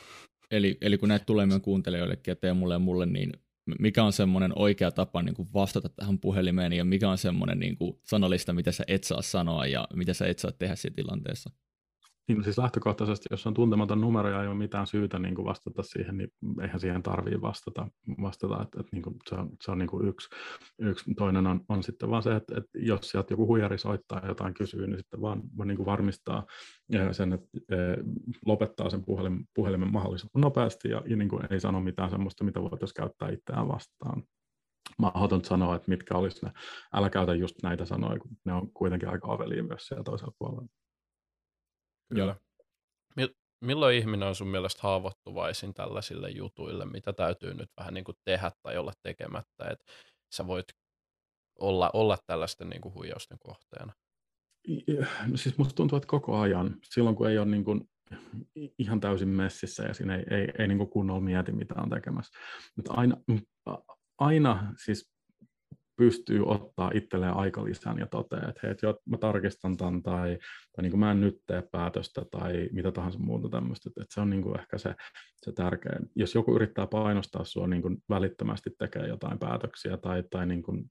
Eli, eli kun näitä tulee meidän kuuntelijoillekin ja Teemulle ja mulle, niin mikä on semmoinen oikea tapa niin kuin vastata tähän puhelimeen ja mikä on semmoinen niin kuin sanallista, mitä sä et saa sanoa ja mitä sä et saa tehdä siinä tilanteessa? Niin, siis lähtökohtaisesti, jos on tuntematon numero ja ei ole mitään syytä niin kuin vastata siihen, niin eihän siihen tarvitse vastata. vastata että, että niin kuin se on, se on niin kuin yksi, yksi. Toinen on, on sitten vaan se, että, että jos sieltä joku huijari soittaa ja jotain kysyy, niin sitten vaan, vaan niin kuin varmistaa sen, että lopettaa sen puhelimen, puhelimen mahdollisimman nopeasti ja, ja niin kuin ei sano mitään sellaista, mitä voitaisiin käyttää itseään vastaan mahdoton sanoa, että mitkä olisi ne. Älä käytä just näitä sanoja, kun ne on kuitenkin aika avelia myös siellä toisella puolella. Kyllä. Milloin ihminen on sun mielestä haavoittuvaisin tällaisille jutuille, mitä täytyy nyt vähän niin kuin tehdä tai olla tekemättä, että sä voit olla, olla tällaisten niin kuin huijausten kohteena? No siis musta tuntuu, että koko ajan, silloin kun ei ole niin kuin ihan täysin messissä ja siinä ei, ei, ei niin kuin kunnolla mieti, mitä on tekemässä. Mutta aina, aina siis pystyy ottaa itselleen aikalisän ja toteaa, että hei, että mä tarkistan tämän tai, tai niin kuin mä en nyt tee päätöstä tai mitä tahansa muuta tämmöistä. Että se on niin kuin ehkä se, se tärkeä. Jos joku yrittää painostaa sua niin kuin välittömästi tekee jotain päätöksiä tai, tai niin kuin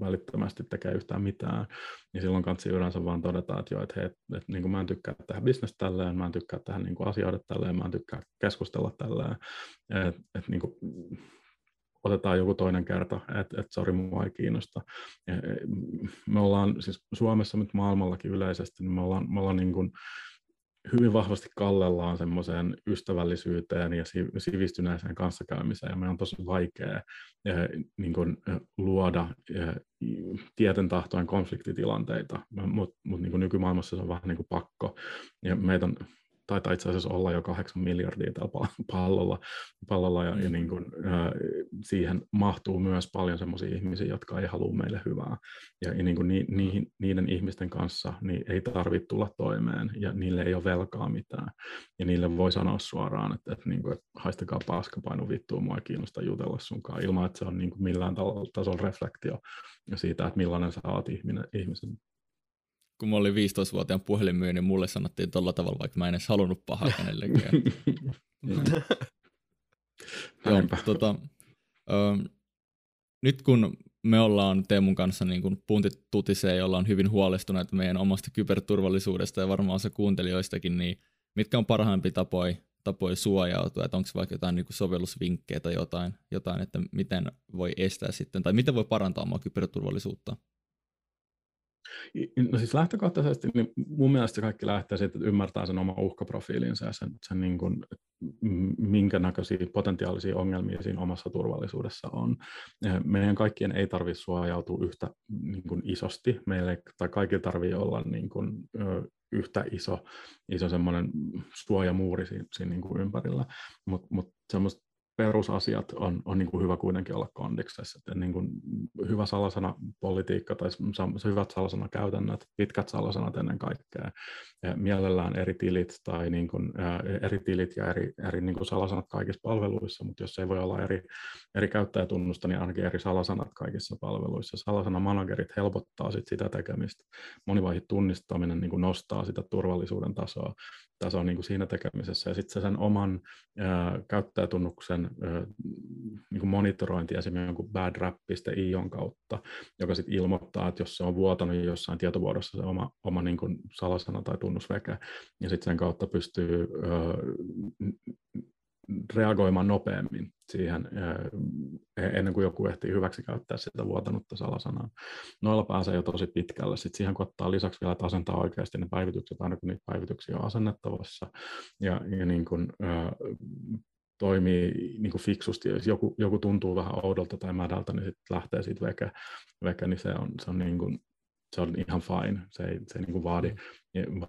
välittömästi tekee yhtään mitään, niin silloin kanssa yleensä vaan todeta, että joo, että, hei, että, että niin kuin mä en tykkää tehdä bisnes tälleen, mä en tykkää tehdä niin kuin asioida tälleen, mä en tykkää keskustella tälleen, että, että niin kuin, otetaan joku toinen kerta, että et, sori, mua ei kiinnosta. E, me ollaan siis Suomessa, nyt maailmallakin yleisesti, niin me ollaan, me ollaan niin kuin hyvin vahvasti kallellaan semmoiseen ystävällisyyteen ja sivistyneeseen kanssakäymiseen, ja meidän on tosi vaikea ja, niin kuin, luoda ja, tieten tahtoen konfliktitilanteita, mutta mut, niin nykymaailmassa se on vähän niin kuin pakko, ja meitä on taitaa itse asiassa olla jo kahdeksan miljardia tällä pallolla, pallolla ja, ja mm. niin kuin, äh, siihen mahtuu myös paljon sellaisia ihmisiä, jotka ei halua meille hyvää. Ja, ja niin kuin ni, niihin, niiden ihmisten kanssa niin ei tarvitse tulla toimeen ja niille ei ole velkaa mitään. Ja niille voi sanoa suoraan, että, että, niin kuin, että haistakaa paska, painu vittua, mua ei kiinnosta jutella sunkaan, ilman että se on niin kuin millään tasolla reflektio siitä, että millainen sä oot ihminen, ihmisen kun mä olin 15-vuotiaan puhelinmyyjä, niin mulle sanottiin tuolla tavalla, vaikka mä en edes halunnut pahaa kenellekään. Joo, tota, ö, nyt kun me ollaan Teemun kanssa niin kuin puntit tutisee ja ollaan hyvin huolestuneita meidän omasta kyberturvallisuudesta ja varmaan se kuuntelijoistakin, niin mitkä on parhaimpi tapoja tapoja suojautua, että onko vaikka jotain niin kuin sovellusvinkkejä tai jotain, jotain, että miten voi estää sitten, tai miten voi parantaa omaa kyberturvallisuutta? No siis lähtökohtaisesti niin mun mielestä kaikki lähtee siitä, että ymmärtää sen oman uhkaprofiilinsa ja sen, sen niin kuin, minkä näköisiä potentiaalisia ongelmia siinä omassa turvallisuudessa on. Meidän kaikkien ei tarvitse suojautua yhtä niin kuin isosti. Meille tai kaikilla tarvitsee olla niin kuin, yhtä iso, iso semmoinen suojamuuri siinä, siinä niin kuin ympärillä, mutta mut semmoista perusasiat on, on niin kuin hyvä kuitenkin olla kondiksessa. Että niin kuin hyvä salasana politiikka tai hyvät käytännöt, pitkät salasanat ennen kaikkea, ja mielellään eri tilit tai niin kuin, ää, eri tilit ja eri, eri niin kuin salasanat kaikissa palveluissa, mutta jos ei voi olla eri, eri käyttäjätunnusta, niin ainakin eri salasanat kaikissa palveluissa. Salasana-managerit helpottaa sit sitä tekemistä. Monivaihe tunnistaminen niin kuin nostaa sitä turvallisuuden tasoa, tasoa niin kuin siinä tekemisessä. Ja sitten se sen oman ää, käyttäjätunnuksen ää, niin kuin monitorointi esimerkiksi jonkun badrap.ion kautta, joka sitten ilmoittaa, että jos se on vuotanut jossain tietovuodossa se oma, oma niin kuin salasana tai tunnusveke, ja sitten sen kautta pystyy ää, reagoimaan nopeammin siihen ennen kuin joku ehtii hyväksi käyttää sitä vuotanutta salasanaa. Noilla pääsee jo tosi pitkälle. Sitten siihen kun ottaa lisäksi vielä, että asentaa oikeasti ne päivitykset, aina kun niitä päivityksiä on asennettavassa, ja, ja niin kuin, toimii niin kuin fiksusti. Jos joku, joku tuntuu vähän oudolta tai mädältä, niin sitten lähtee siitä veke, veke niin se on, se on niin kuin, se on ihan fine. Se ei, se ei niin kuin vaadi,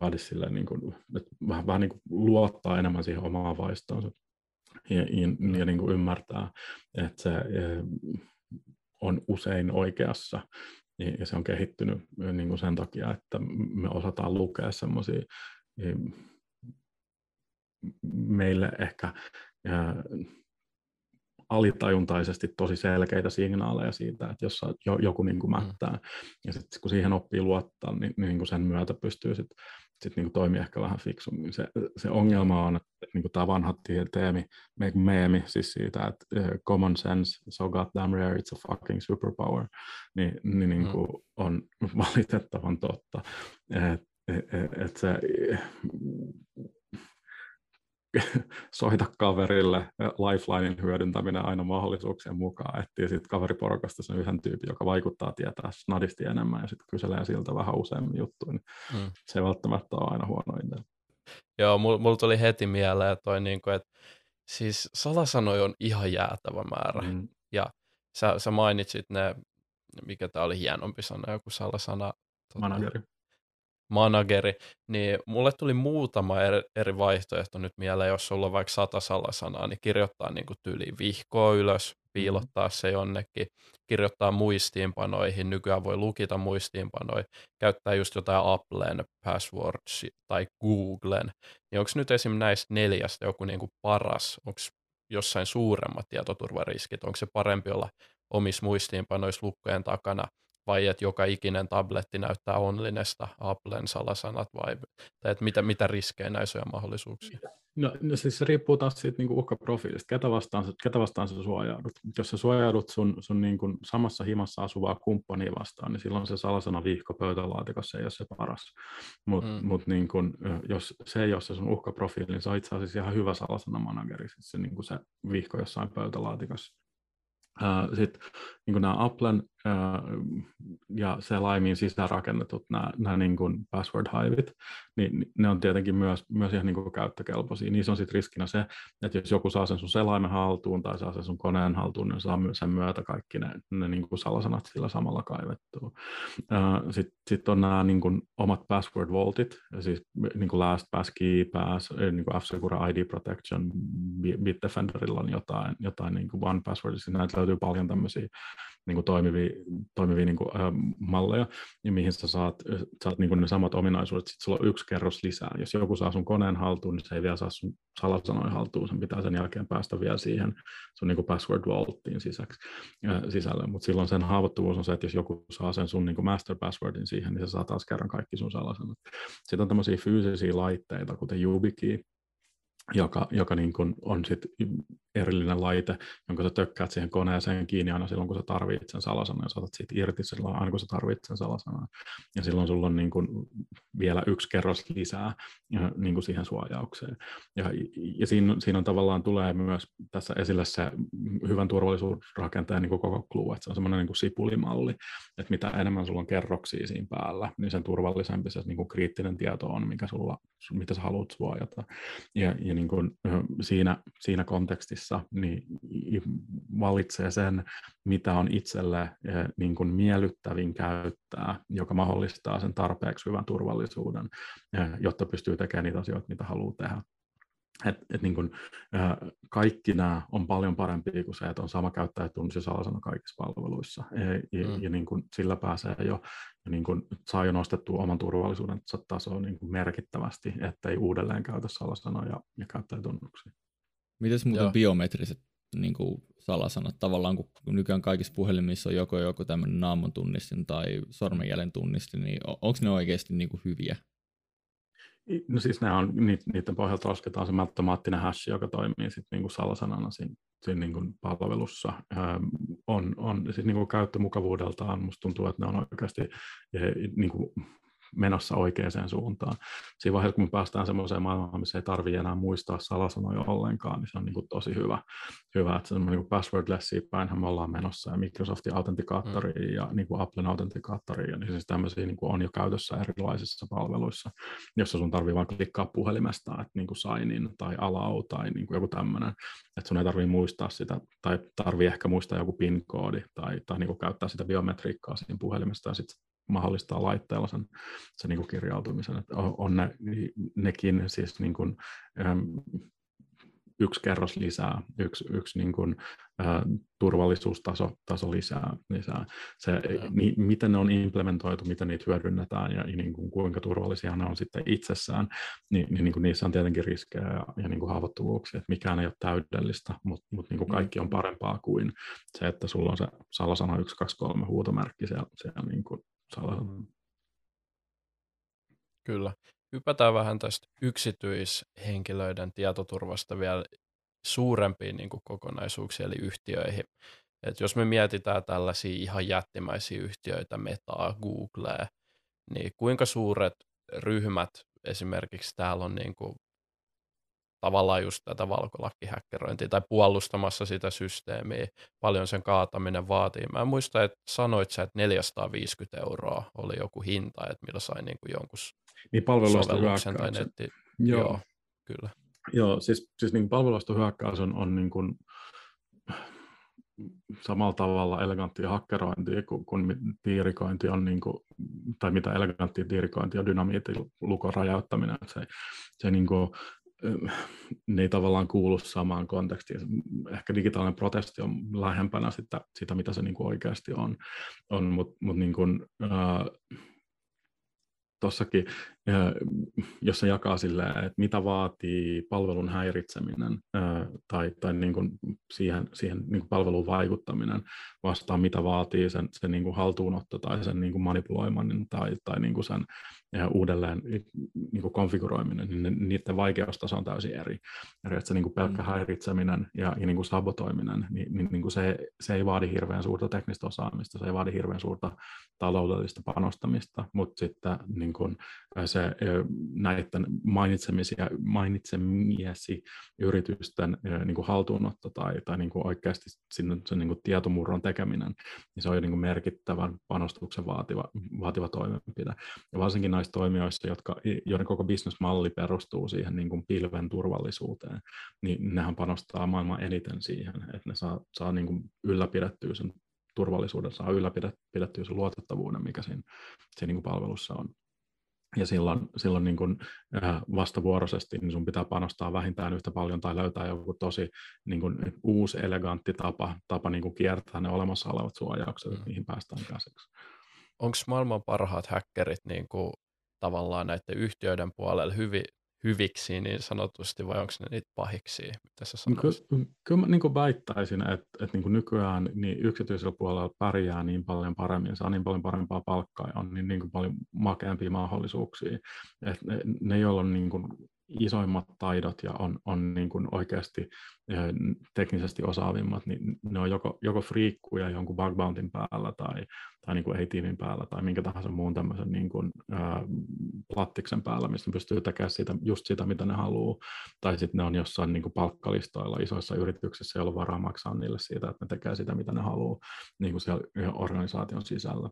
vaadi sille, niin kuin, että vähän, vähän niin kuin luottaa enemmän siihen omaan vaistoonsa ja, ja, niin kuin ymmärtää, että se on usein oikeassa. Ja se on kehittynyt niin kuin sen takia, että me osataan lukea semmoisia meille ehkä alitajuntaisesti tosi selkeitä signaaleja siitä, että jos joku niin kuin mm. mättää, mm. ja sitten kun siihen oppii luottaa, niin, niin kuin sen myötä pystyy sitten sit niin kuin toimia ehkä vähän fiksummin. Se, se ongelma on, että niin kuin tämä vanha teemi, meemi siis siitä, että uh, common sense, so goddamn rare, it's a fucking superpower, niin, niin, niin mm. kuin mm. on valitettavan totta. Että et, et, et se soita kaverille lifelinein hyödyntäminen aina mahdollisuuksien mukaan, etsii sitten kaveriporukasta sen yhden tyypin, joka vaikuttaa tietää snadisti enemmän ja sitten kyselee siltä vähän useammin juttuja, niin mm. se ei välttämättä ole aina huono idea. Joo, mulla mul tuli heti mieleen toi, niin kuin, että siis salasanoja on ihan jäätävä määrä. Mm. Ja sä, sä mainitsit ne, mikä tämä oli hienompi sana, joku salasana. Tota, Manageri manageri, niin mulle tuli muutama eri, eri vaihtoehto nyt mieleen, jos sulla on vaikka sata salasanaa, niin kirjoittaa niin kuin tyyliin vihkoa ylös, mm-hmm. piilottaa se jonnekin, kirjoittaa muistiinpanoihin, nykyään voi lukita muistiinpanoja, käyttää just jotain Applen passwords tai Googlen, niin onko nyt esim. näistä neljästä joku niin kuin paras, onko jossain suuremmat tietoturvariskit, onko se parempi olla omissa muistiinpanoissa lukkojen takana vai että joka ikinen tabletti näyttää onlinesta Applen salasanat vai tai että mitä, mitä riskejä näissä on mahdollisuuksia? No, no siis se riippuu taas siitä niin uhkaprofiilista, ketä vastaan, ketä vastaan sä suojaudut. Jos sä suojaudut sun, sun niin kuin samassa himassa asuvaa kumppania vastaan, niin silloin se salasana vihko pöytälaatikossa ei ole se paras. Mutta mm. mut niin kuin, jos se ei ole se sun uhkaprofiili, niin se on itse asiassa ihan hyvä salasana manageri, siis se, niin kuin se vihko jossain pöytälaatikossa. Sitten niin nämä Applen ja se laimin sisäänrakennetut nämä, nämä niin kuin password hiveit, niin ne on tietenkin myös, myös ihan niin kuin käyttökelpoisia. Niissä on sitten riskinä se, että jos joku saa sen sun selaimen haltuun tai saa sen sun koneen haltuun, niin saa sen myötä kaikki ne, ne niin kuin salasanat sillä samalla kaivettua. Sitten sit on nämä niin kuin omat password vaultit, siis niin kuin LastPass, KeyPass, niin kuin F-Secure ID Protection, Bitdefenderilla on jotain, jotain niin kuin One Password, siis näitä löytyy paljon tämmöisiä niin kuin toimivia, toimivia niin kuin, äh, malleja, ja mihin sä saat, saat niin kuin ne samat ominaisuudet, sitten sulla on yksi kerros lisää. Jos joku saa sun koneen haltuun, niin se ei vielä saa sun salasanoja haltuun, sen pitää sen jälkeen päästä vielä siihen sun niin kuin password vaulttiin sisäksi, äh, sisälle, mutta silloin sen haavoittuvuus on se, että jos joku saa sen sun niin kuin master passwordin siihen, niin se saa taas kerran kaikki sun salasanat. Sitten on tämmöisiä fyysisiä laitteita, kuten YubiKey, joka, joka niin kuin on sit erillinen laite, jonka sä tökkäät siihen koneeseen kiinni aina silloin, kun sä tarvitset sen salasanan, ja saatat siitä irti silloin aina, kun sä tarvitset sen salasanan. Ja silloin sulla on niin kuin vielä yksi kerros lisää niin kuin siihen suojaukseen. Ja, ja siinä, siinä on tavallaan tulee myös tässä esille se hyvän turvallisuusrakenteen niin kuin koko clue, että se on semmoinen niin kuin sipulimalli, että mitä enemmän sulla on kerroksia siinä päällä, niin sen turvallisempi se niin kuin kriittinen tieto on, mikä sulla, mitä sä haluat suojata. Ja, ja niin kuin, siinä, siinä kontekstissa niin valitsee sen, mitä on itselle niin kuin miellyttävin käyttää, joka mahdollistaa sen tarpeeksi hyvän turvallisuuden, jotta pystyy tekemään niitä asioita, mitä haluaa tehdä. Et, et niin kun, äh, kaikki nämä on paljon parempi kuin se, että on sama käyttäjätunnus ja salasana kaikissa palveluissa. Ja, mm. ja niin kun sillä pääsee jo, ja niin kun saa jo nostettua oman turvallisuuden tasoa niin kun merkittävästi, ettei uudelleen käytä salasanoja ja käyttäjätunnuksia. Mites muuten Joo. biometriset niin kuin salasanat tavallaan, kun nykyään kaikissa puhelimissa on joko joku tämmöinen naaman tunnistin tai sormenjäljen tunnistin, niin onko ne oikeasti niin kuin hyviä? No siis on, niiden pohjalta lasketaan se automaattinen hash, joka toimii sitten niin kuin salasanana siinä, siinä niin kuin palvelussa. Ähm, on, on siis niin kuin käyttömukavuudeltaan, musta tuntuu, että ne on oikeasti niin kuin menossa oikeaan suuntaan. Siinä vaiheessa, kun me päästään semmoiseen maailmaan, missä ei tarvitse enää muistaa salasanoja ollenkaan, niin se on niin kuin tosi hyvä. hyvä että se niin passwordlessia päinhän me ollaan menossa, ja Microsoftin autentikaattori mm. ja niin kuin Applen autentikaattori, ja niin siis tämmöisiä niin kuin on jo käytössä erilaisissa palveluissa, jossa sun tarvii vain klikkaa puhelimesta, että niin kuin sign in tai allow tai niin kuin joku tämmöinen, että sun ei tarvii muistaa sitä, tai tarvii ehkä muistaa joku PIN-koodi, tai, tai niin kuin käyttää sitä biometriikkaa siinä puhelimesta, ja sitten mahdollistaa laitteella sen, sen niin kuin kirjautumisen. Että on ne, nekin siis niin kuin, äm, yksi kerros lisää, yksi, yksi niin kuin, ä, turvallisuustaso taso lisää. lisää. Se, ni, miten ne on implementoitu, miten niitä hyödynnetään ja niin kuin, kuinka turvallisia ne on sitten itsessään, niin, niin, niin kuin niissä on tietenkin riskejä ja, ja niin kuin haavoittuvuuksia, että mikään ei ole täydellistä, mutta, mutta niin kuin kaikki on parempaa kuin se, että sulla on se salasana 1, 2, 3 huutomerkki siellä, siellä niin kuin salasana. Kyllä. Hypätään vähän tästä yksityishenkilöiden tietoturvasta vielä suurempiin niin kuin kokonaisuuksiin, eli yhtiöihin. Et jos me mietitään tällaisia ihan jättimäisiä yhtiöitä, Metaa, Googlea, niin kuinka suuret ryhmät esimerkiksi täällä on niin kuin tavallaan just tätä valkolakkihäkkerointia tai puolustamassa sitä systeemiä, paljon sen kaataminen vaatii. Mä muistan, että sanoit sä, että 450 euroa oli joku hinta, että millä sai niin kuin jonkun niin sovelluksen tai netti. Joo. Joo, kyllä. Joo, siis, siis niin palveluista hyökkäys on, on niin kuin samalla tavalla eleganttia hakkerointia kuin, kuin tiirikointi on, niin kuin, tai mitä eleganttia tiirikointi on dynamiitin lukon rajoittaminen. Se, se niin kuin, ne ei tavallaan kuulu samaan kontekstiin. Ehkä digitaalinen protesti on lähempänä sitä, sitä mitä se niin kuin oikeasti on, on mutta mut niin äh, tuossakin, jos se jakaa silleen, että mitä vaatii palvelun häiritseminen tai, tai niin kuin siihen, siihen niin kuin palveluun vaikuttaminen vastaan, mitä vaatii sen, sen niin kuin haltuunotto tai sen niin kuin manipuloiminen tai, tai niin kuin sen uudelleen niin kuin konfiguroiminen, niin niiden vaikeustaso on täysin eri. Eli että se niin kuin pelkkä mm. häiritseminen ja, ja niin kuin sabotoiminen, niin, niin, niin kuin se, se ei vaadi hirveän suurta teknistä osaamista, se ei vaadi hirveän suurta taloudellista panostamista, mutta sitten niin kuin se näiden mainitsemisia, mainitsemiesi yritysten niin kuin haltuunotto tai, tai niin kuin oikeasti sinne, sen niin kuin tietomurron tekeminen, niin se on jo niin kuin merkittävän panostuksen vaativa, vaativa toimenpide. Ja varsinkin näissä toimijoissa, jotka, joiden koko bisnesmalli perustuu siihen niin kuin pilven turvallisuuteen, niin nehän panostaa maailman eniten siihen, että ne saa, saa niin kuin ylläpidettyä sen turvallisuuden, saa ylläpidettyä sen luotettavuuden, mikä siinä, siinä niin kuin palvelussa on. Ja silloin, silloin niin kuin, äh, vastavuoroisesti niin sun pitää panostaa vähintään yhtä paljon tai löytää joku tosi niin kuin, uusi elegantti tapa, tapa niin kuin kiertää ne olemassa olevat suojaukset, mm. niihin päästään käsiksi onko maailman parhaat häkkerit niin kuin, tavallaan näiden yhtiöiden puolella hyvin, hyviksi niin sanotusti, vai onko ne niitä pahiksi? Mitä sä sanoisit? Ky- kyllä mä niin väittäisin, että, että niin nykyään niin yksityisellä puolella pärjää niin paljon paremmin, saa niin paljon parempaa palkkaa ja on niin, niin kuin paljon makeampia mahdollisuuksia. Että ne, ne, joilla on niin kuin isoimmat taidot ja on, on niin kuin oikeasti teknisesti osaavimmat, niin ne on joko, joko friikkuja jonkun bug bountyn päällä tai, tai niin kuin ei-tiimin päällä tai minkä tahansa muun tämmöisen niin kuin, ää, plattiksen päällä, mistä ne pystyy tekemään siitä, just sitä, mitä ne haluaa. Tai sitten ne on jossain niin kuin palkkalistoilla isoissa yrityksissä, joilla on varaa maksaa niille siitä, että ne tekee sitä, mitä ne haluaa niin kuin siellä organisaation sisällä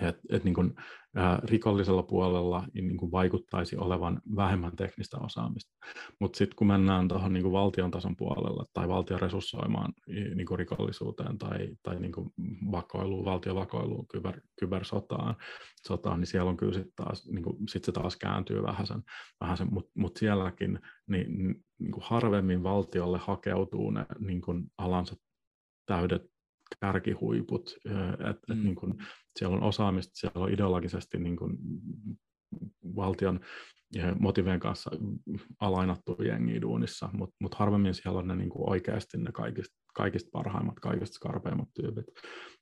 että et niin kuin, ä, rikollisella puolella niin kuin vaikuttaisi olevan vähemmän teknistä osaamista. Mutta sitten kun mennään tuohon niin valtion tason puolella tai valtion resurssoimaan niin rikollisuuteen tai, tai niin kuin vakoiluun, kyber, kybersotaan, sotaan, niin siellä on kyllä sitten taas, niin kuin, sit se taas kääntyy vähän sen, vähän sen mutta mut sielläkin niin, niin harvemmin valtiolle hakeutuu ne niin alansa täydet kärkihuiput, että mm. et niin kuin, siellä on osaamista, siellä on ideologisesti niin kuin, valtion motiveen kanssa alainattu jengi duunissa, mutta mut harvemmin siellä on ne niin kuin oikeasti ne kaikista, kaikista parhaimmat, kaikista skarpeimmat tyypit.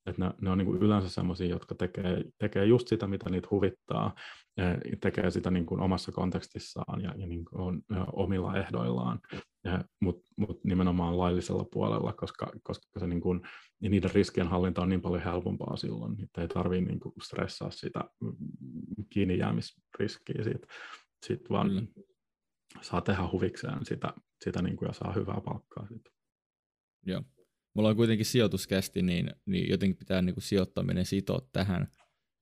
Et ne, ne on niin kuin yleensä sellaisia, jotka tekee, tekee just sitä, mitä niitä huvittaa, tekee sitä niin kuin omassa kontekstissaan ja, ja niin kuin on, omilla ehdoillaan, mutta mut nimenomaan laillisella puolella, koska, koska se niin kuin, ja niiden riskien hallinta on niin paljon helpompaa silloin, että ei tarvitse niin kuin stressaa sitä mm, kiinni jäämisriskiä siitä, siitä vaan mm. saa tehdä huvikseen sitä, sitä niin kuin, ja saa hyvää palkkaa siitä. Joo. Mulla on kuitenkin sijoituskästi, niin, niin jotenkin pitää niin kuin sijoittaminen sitoa tähän.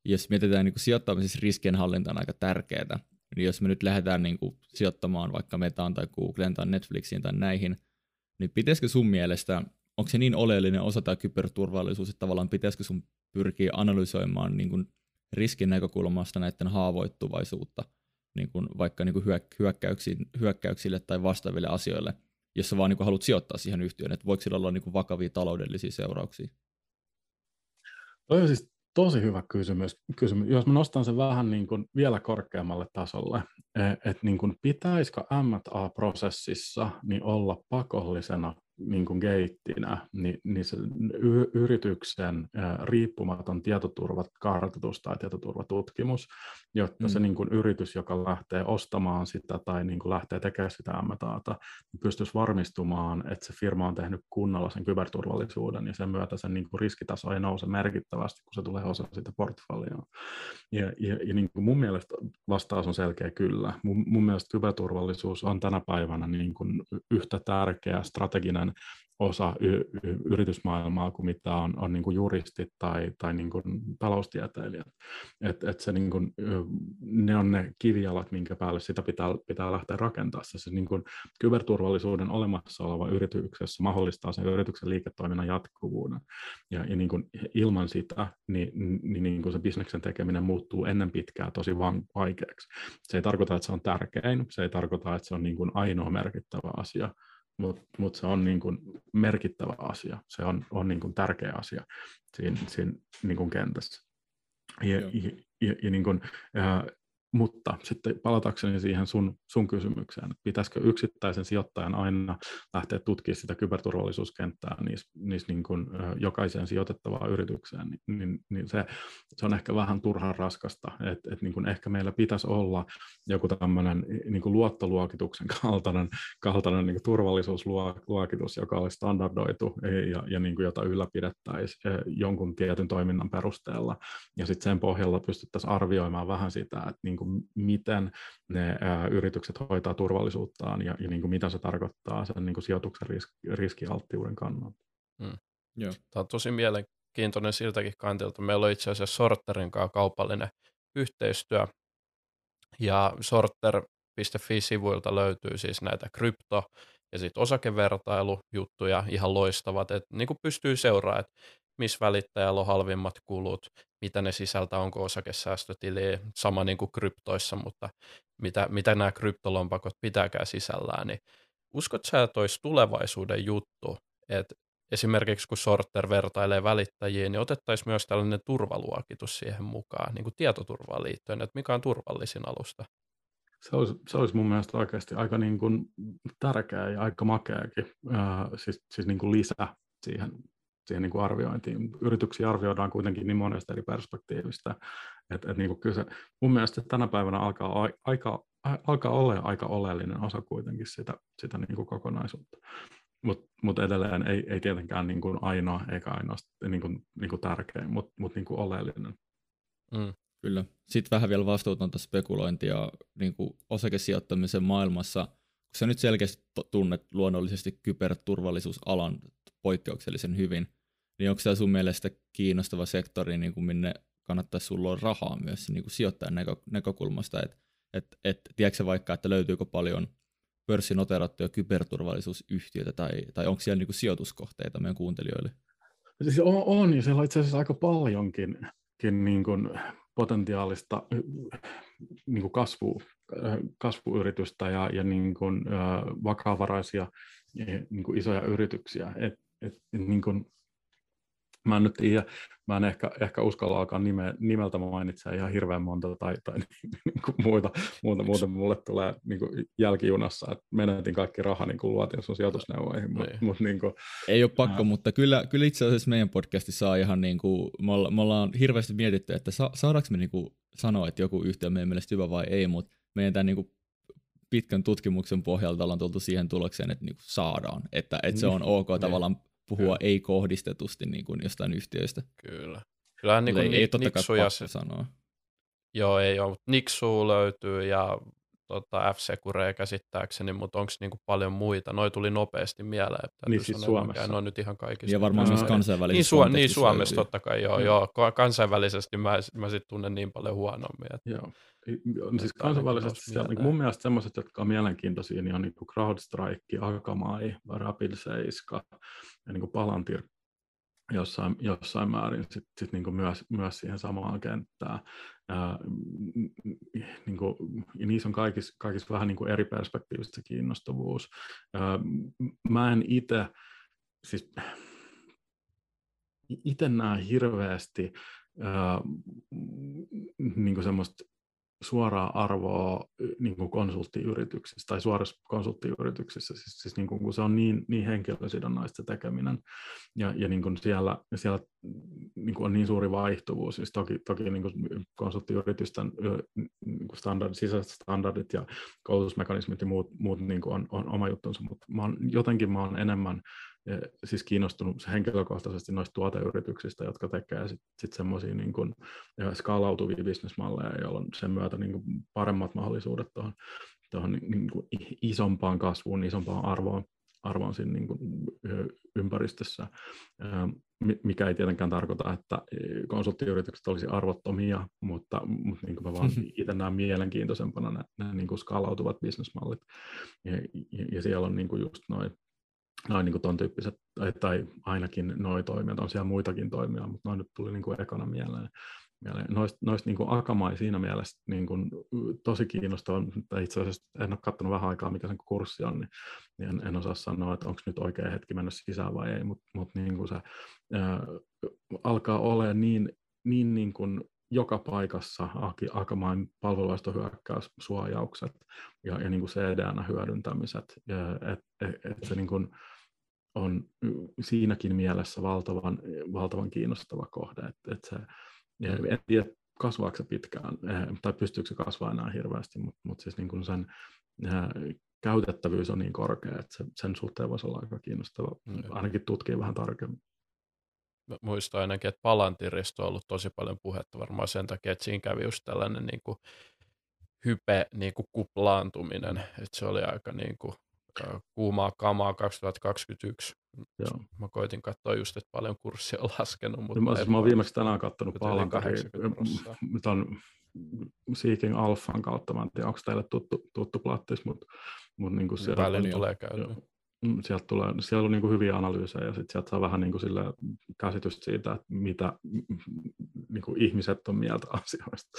Jos mietitään niin kuin sijoittamisessa riskienhallinta on aika tärkeää, niin jos me nyt lähdetään niin kuin sijoittamaan vaikka Metaan tai Googleen tai Netflixiin tai näihin, niin pitäisikö sun mielestä, onko se niin oleellinen osa tämä kyberturvallisuus, että tavallaan pitäisikö sun pyrkiä analysoimaan niin kuin riskin näkökulmasta näiden haavoittuvaisuutta, niin kuin vaikka niin kuin hyökkäyksille tai vastaaville asioille, jos sä vaan niin haluat sijoittaa siihen yhtiöön, että voiko sillä olla niin vakavia taloudellisia seurauksia? Toi on siis tosi hyvä kysymys. kysymys. Jos mä nostan sen vähän niin kuin vielä korkeammalle tasolle, e, että niin pitäisikö M&A-prosessissa niin olla pakollisena niin kuin geittinä, niin, niin se yrityksen riippumaton tietoturvakartoitus tai tietoturvatutkimus, jotta mm. se niin kuin yritys, joka lähtee ostamaan sitä tai niin kuin lähtee tekemään sitä M&Ata, niin pystyisi varmistumaan, että se firma on tehnyt kunnolla sen kyberturvallisuuden ja sen myötä sen niin kuin riskitaso ei nouse merkittävästi, kun se tulee osa sitä portfolioa. Ja, ja, ja niin kuin mun mielestä vastaus on selkeä kyllä. Mun, mun mielestä kyberturvallisuus on tänä päivänä niin kuin yhtä tärkeä strateginen enemmän osa y- y- yritysmaailmaa kuin mitä on, on niin kuin juristit tai, tai niin kuin taloustieteilijät. Et, et se niin kuin, ne on ne kivijalat, minkä päälle sitä pitää, pitää lähteä rakentamaan. Se niin kuin kyberturvallisuuden olemassa oleva yrityksessä mahdollistaa sen yrityksen liiketoiminnan jatkuvuuden. Ja, ja niin kuin ilman sitä niin, niin, niin kuin se bisneksen tekeminen muuttuu ennen pitkää tosi vaikeaksi. Se ei tarkoita, että se on tärkein, se ei tarkoita, että se on niin kuin ainoa merkittävä asia, mutta mut se on niin kuin merkittävä asia, se on, on niin kuin tärkeä asia siinä, siinä niin kuin kentässä. Ja, ja, ja, ja niin kuin, äh, mutta sitten palatakseni siihen sun, sun kysymykseen, että pitäisikö yksittäisen sijoittajan aina lähteä tutkimaan sitä kyberturvallisuuskenttää niissä, niissä niin kuin, jokaiseen sijoitettavaan yritykseen, niin, niin, niin se, se on ehkä vähän turhan raskasta, että et niin kuin ehkä meillä pitäisi olla joku tämmöinen niin kuin luottoluokituksen kaltainen, kaltainen niin kuin turvallisuusluokitus, joka olisi standardoitu ja, ja niin kuin jota ylläpidettäisiin jonkun tietyn toiminnan perusteella, ja sitten sen pohjalla pystyttäisiin arvioimaan vähän sitä, että niin kuin miten ne ää, yritykset hoitaa turvallisuuttaan ja, ja niin kuin mitä se tarkoittaa sen niin kuin sijoituksen risk, riskialttiuden kannalta. Mm. Joo. Tämä on tosi mielenkiintoinen siltäkin kantilta. Meillä on itse asiassa Sorterin kanssa kaupallinen yhteistyö, ja sorter.fi-sivuilta löytyy siis näitä krypto- ja sitten osakevertailujuttuja, ihan loistavat, että niin pystyy seuraamaan, että missä välittäjällä on halvimmat kulut, mitä ne sisältää, onko osakesäästötili sama niin kuin kryptoissa, mutta mitä, mitä nämä kryptolompakot pitääkään sisällään, niin uskot sä, että olisi tulevaisuuden juttu, että esimerkiksi kun Sorter vertailee välittäjiin, niin otettaisiin myös tällainen turvaluokitus siihen mukaan, niin kuin tietoturvaan liittyen, että mikä on turvallisin alusta? Se olisi, se olisi mun mielestä oikeasti aika niin kuin tärkeä ja aika makeakin, äh, siis, siis niin kuin lisä siihen siihen niin kuin arviointiin. Yrityksiä arvioidaan kuitenkin niin monesta eri perspektiivistä, että, että niin kuin kyllä se, mun mielestä tänä päivänä alkaa, aika, alkaa olla aika oleellinen osa kuitenkin sitä, sitä niin kuin kokonaisuutta. Mutta mut edelleen ei, ei tietenkään niin kuin ainoa eikä ainoastaan niin kuin, niin kuin tärkein, mutta mut niin oleellinen. Mm. Kyllä. Sitten vähän vielä vastuutonta spekulointia niin kuin osakesijoittamisen maailmassa, kun sä nyt selkeästi tunnet luonnollisesti kyberturvallisuusalan poikkeuksellisen hyvin, niin onko tämä sun mielestä kiinnostava sektori, niin kuin minne kannattaisi sulla olla rahaa myös niin kuin sijoittajan näkö, näkökulmasta, että et, et, tiedätkö vaikka, että löytyykö paljon pörssinoterattuja kyberturvallisuusyhtiöitä tai, tai onko siellä niin kuin sijoituskohteita meidän kuuntelijoille? Siis on, on ja siellä on itse asiassa aika paljonkin niin kuin potentiaalista niin kuin kasvu, kasvuyritystä ja, ja niin kuin, vakavaraisia niin kuin isoja yrityksiä. Et, et, niin kuin, mä en nyt tiedä, mä en ehkä, ehkä uskalla alkaa nime, nimeltä mainitsemaan ihan hirveän monta tai, tai niin kuin muuta, muuta mulle tulee niin kuin jälkijunassa, että menetin kaikki raha niin kuin luotiin sun sijoitusneuvoihin. Mut, niin. mut, niin kuin, Ei ole pakko, ää... mutta kyllä, kyllä itse asiassa meidän podcastissa saa ihan niin kuin, me, olla, me ollaan hirveästi mietitty, että sa, saadaanko me niin kuin sanoa, että joku yhtiö on meidän mielestä hyvä vai ei, mutta meidän tämän niin kuin pitkän tutkimuksen pohjalta ollaan tultu siihen tulokseen, että niin kuin saadaan, että, että se on ok niin. tavallaan puhua Kyllä. ei kohdistetusti niin kuin jostain yhtiöistä. Kyllä. Kyllähän niin kuin ei, ei totta kai se... sanoa. Joo, ei ole, mutta Nixu löytyy ja tota, f Secure käsittääkseni, mutta onko niinku paljon muita? Noi tuli nopeasti mieleen. Että niin siis Suomessa. Ne on nyt ihan kaikista. Ja varmaan myös kansainvälisesti. Niin, Su- niin Suomessa löytyy. totta kai, joo. Mm. joo. Kansainvälisesti mä, mä sitten tunnen niin paljon huonommin. Että... Joo. Siis kansainvälisesti siellä, niin mun mielestä semmoiset, jotka on mielenkiintoisia, niin on niin kuin CrowdStrike, Akamai, Rapid 7 ja niin kuin Palantir. Jossain, jossain määrin sit, sit niin myös, myös siihen samaan kenttään. Ää, niin kuin, ja niissä on kaikissa, kaikissa vähän niin kuin eri perspektiivistä se kiinnostavuus. Ää, mä en itse, siis näe hirveästi ää, niin kuin semmoista suoraa arvoa niin kuin konsulttiyrityksissä tai suorassa konsulttiyrityksissä, siis, siis niin kuin, kun se on niin, niin henkilösidonnaista tekeminen ja, ja niin kuin siellä, siellä niin kuin on niin suuri vaihtuvuus, siis toki, toki niin kuin konsulttiyritysten niin kuin standard, sisäiset standardit ja koulutusmekanismit ja muut, muut niin kuin on, on oma juttunsa, mutta mä oon, jotenkin mä oon enemmän siis kiinnostunut henkilökohtaisesti noista tuoteyrityksistä, jotka tekee sitten sit semmoisia niin kuin, skaalautuvia bisnesmalleja, jolloin sen myötä niin kuin paremmat mahdollisuudet tuohon, tuohon niin kuin isompaan kasvuun, isompaan arvoon, arvoon siinä niin kuin ympäristössä, mikä ei tietenkään tarkoita, että konsulttiyritykset olisi arvottomia, mutta, mutta niin kuin mä vaan itse näen mielenkiintoisempana nämä, nämä niin kuin skaalautuvat bisnesmallit. Ja, ja, ja siellä on niin kuin just noin noin niin ton tyyppiset, tai, ainakin noin toimijat, on siellä muitakin toimia, mutta noin nyt tuli niin kuin ekana mieleen. mieleen. Noista, noist niin kuin Akamai siinä mielessä niin kuin, tosi kiinnostava, tai itse asiassa en ole katsonut vähän aikaa, mikä sen kurssi on, niin, niin en, en osaa sanoa, että onko nyt oikea hetki mennä sisään vai ei, mutta mut niin kuin se ää, alkaa olla niin, niin, niin kuin joka paikassa Akamain palveluistohyökkäyssuojaukset ja, ja niin kuin CDN-hyödyntämiset, että et, et se niin kuin on siinäkin mielessä valtavan, valtavan kiinnostava kohde, että et se, en tiedä, kasvaako se pitkään, eh, tai pystyykö se kasvaa enää hirveästi, mutta mut siis niin kuin sen eh, käytettävyys on niin korkea, että se, sen suhteen voisi olla aika kiinnostava, mm. ainakin tutkia vähän tarkemmin muistan ainakin, että Palantirista on ollut tosi paljon puhetta varmaan sen takia, että siinä kävi just tällainen niin kuin hype niin kuin kuplaantuminen, että se oli aika niin kuin, kuumaa kamaa 2021. Joo. Mä koitin katsoa just, että paljon kurssi on laskenut. Mutta mä, siis mä oon viimeksi tänään katsonut Palantiria, on Seeking Alphan kautta, mä en tiedä, onko teille tuttu, tuttu plattis, mutta, mutta niin kuin siellä, Välillä tulee käynyt. Mm, sieltä tulee, siellä on niin kuin hyviä analyysejä ja sitten sieltä saa vähän niin kuin sille käsitystä siitä, että mitä niin kuin ihmiset on mieltä asioista,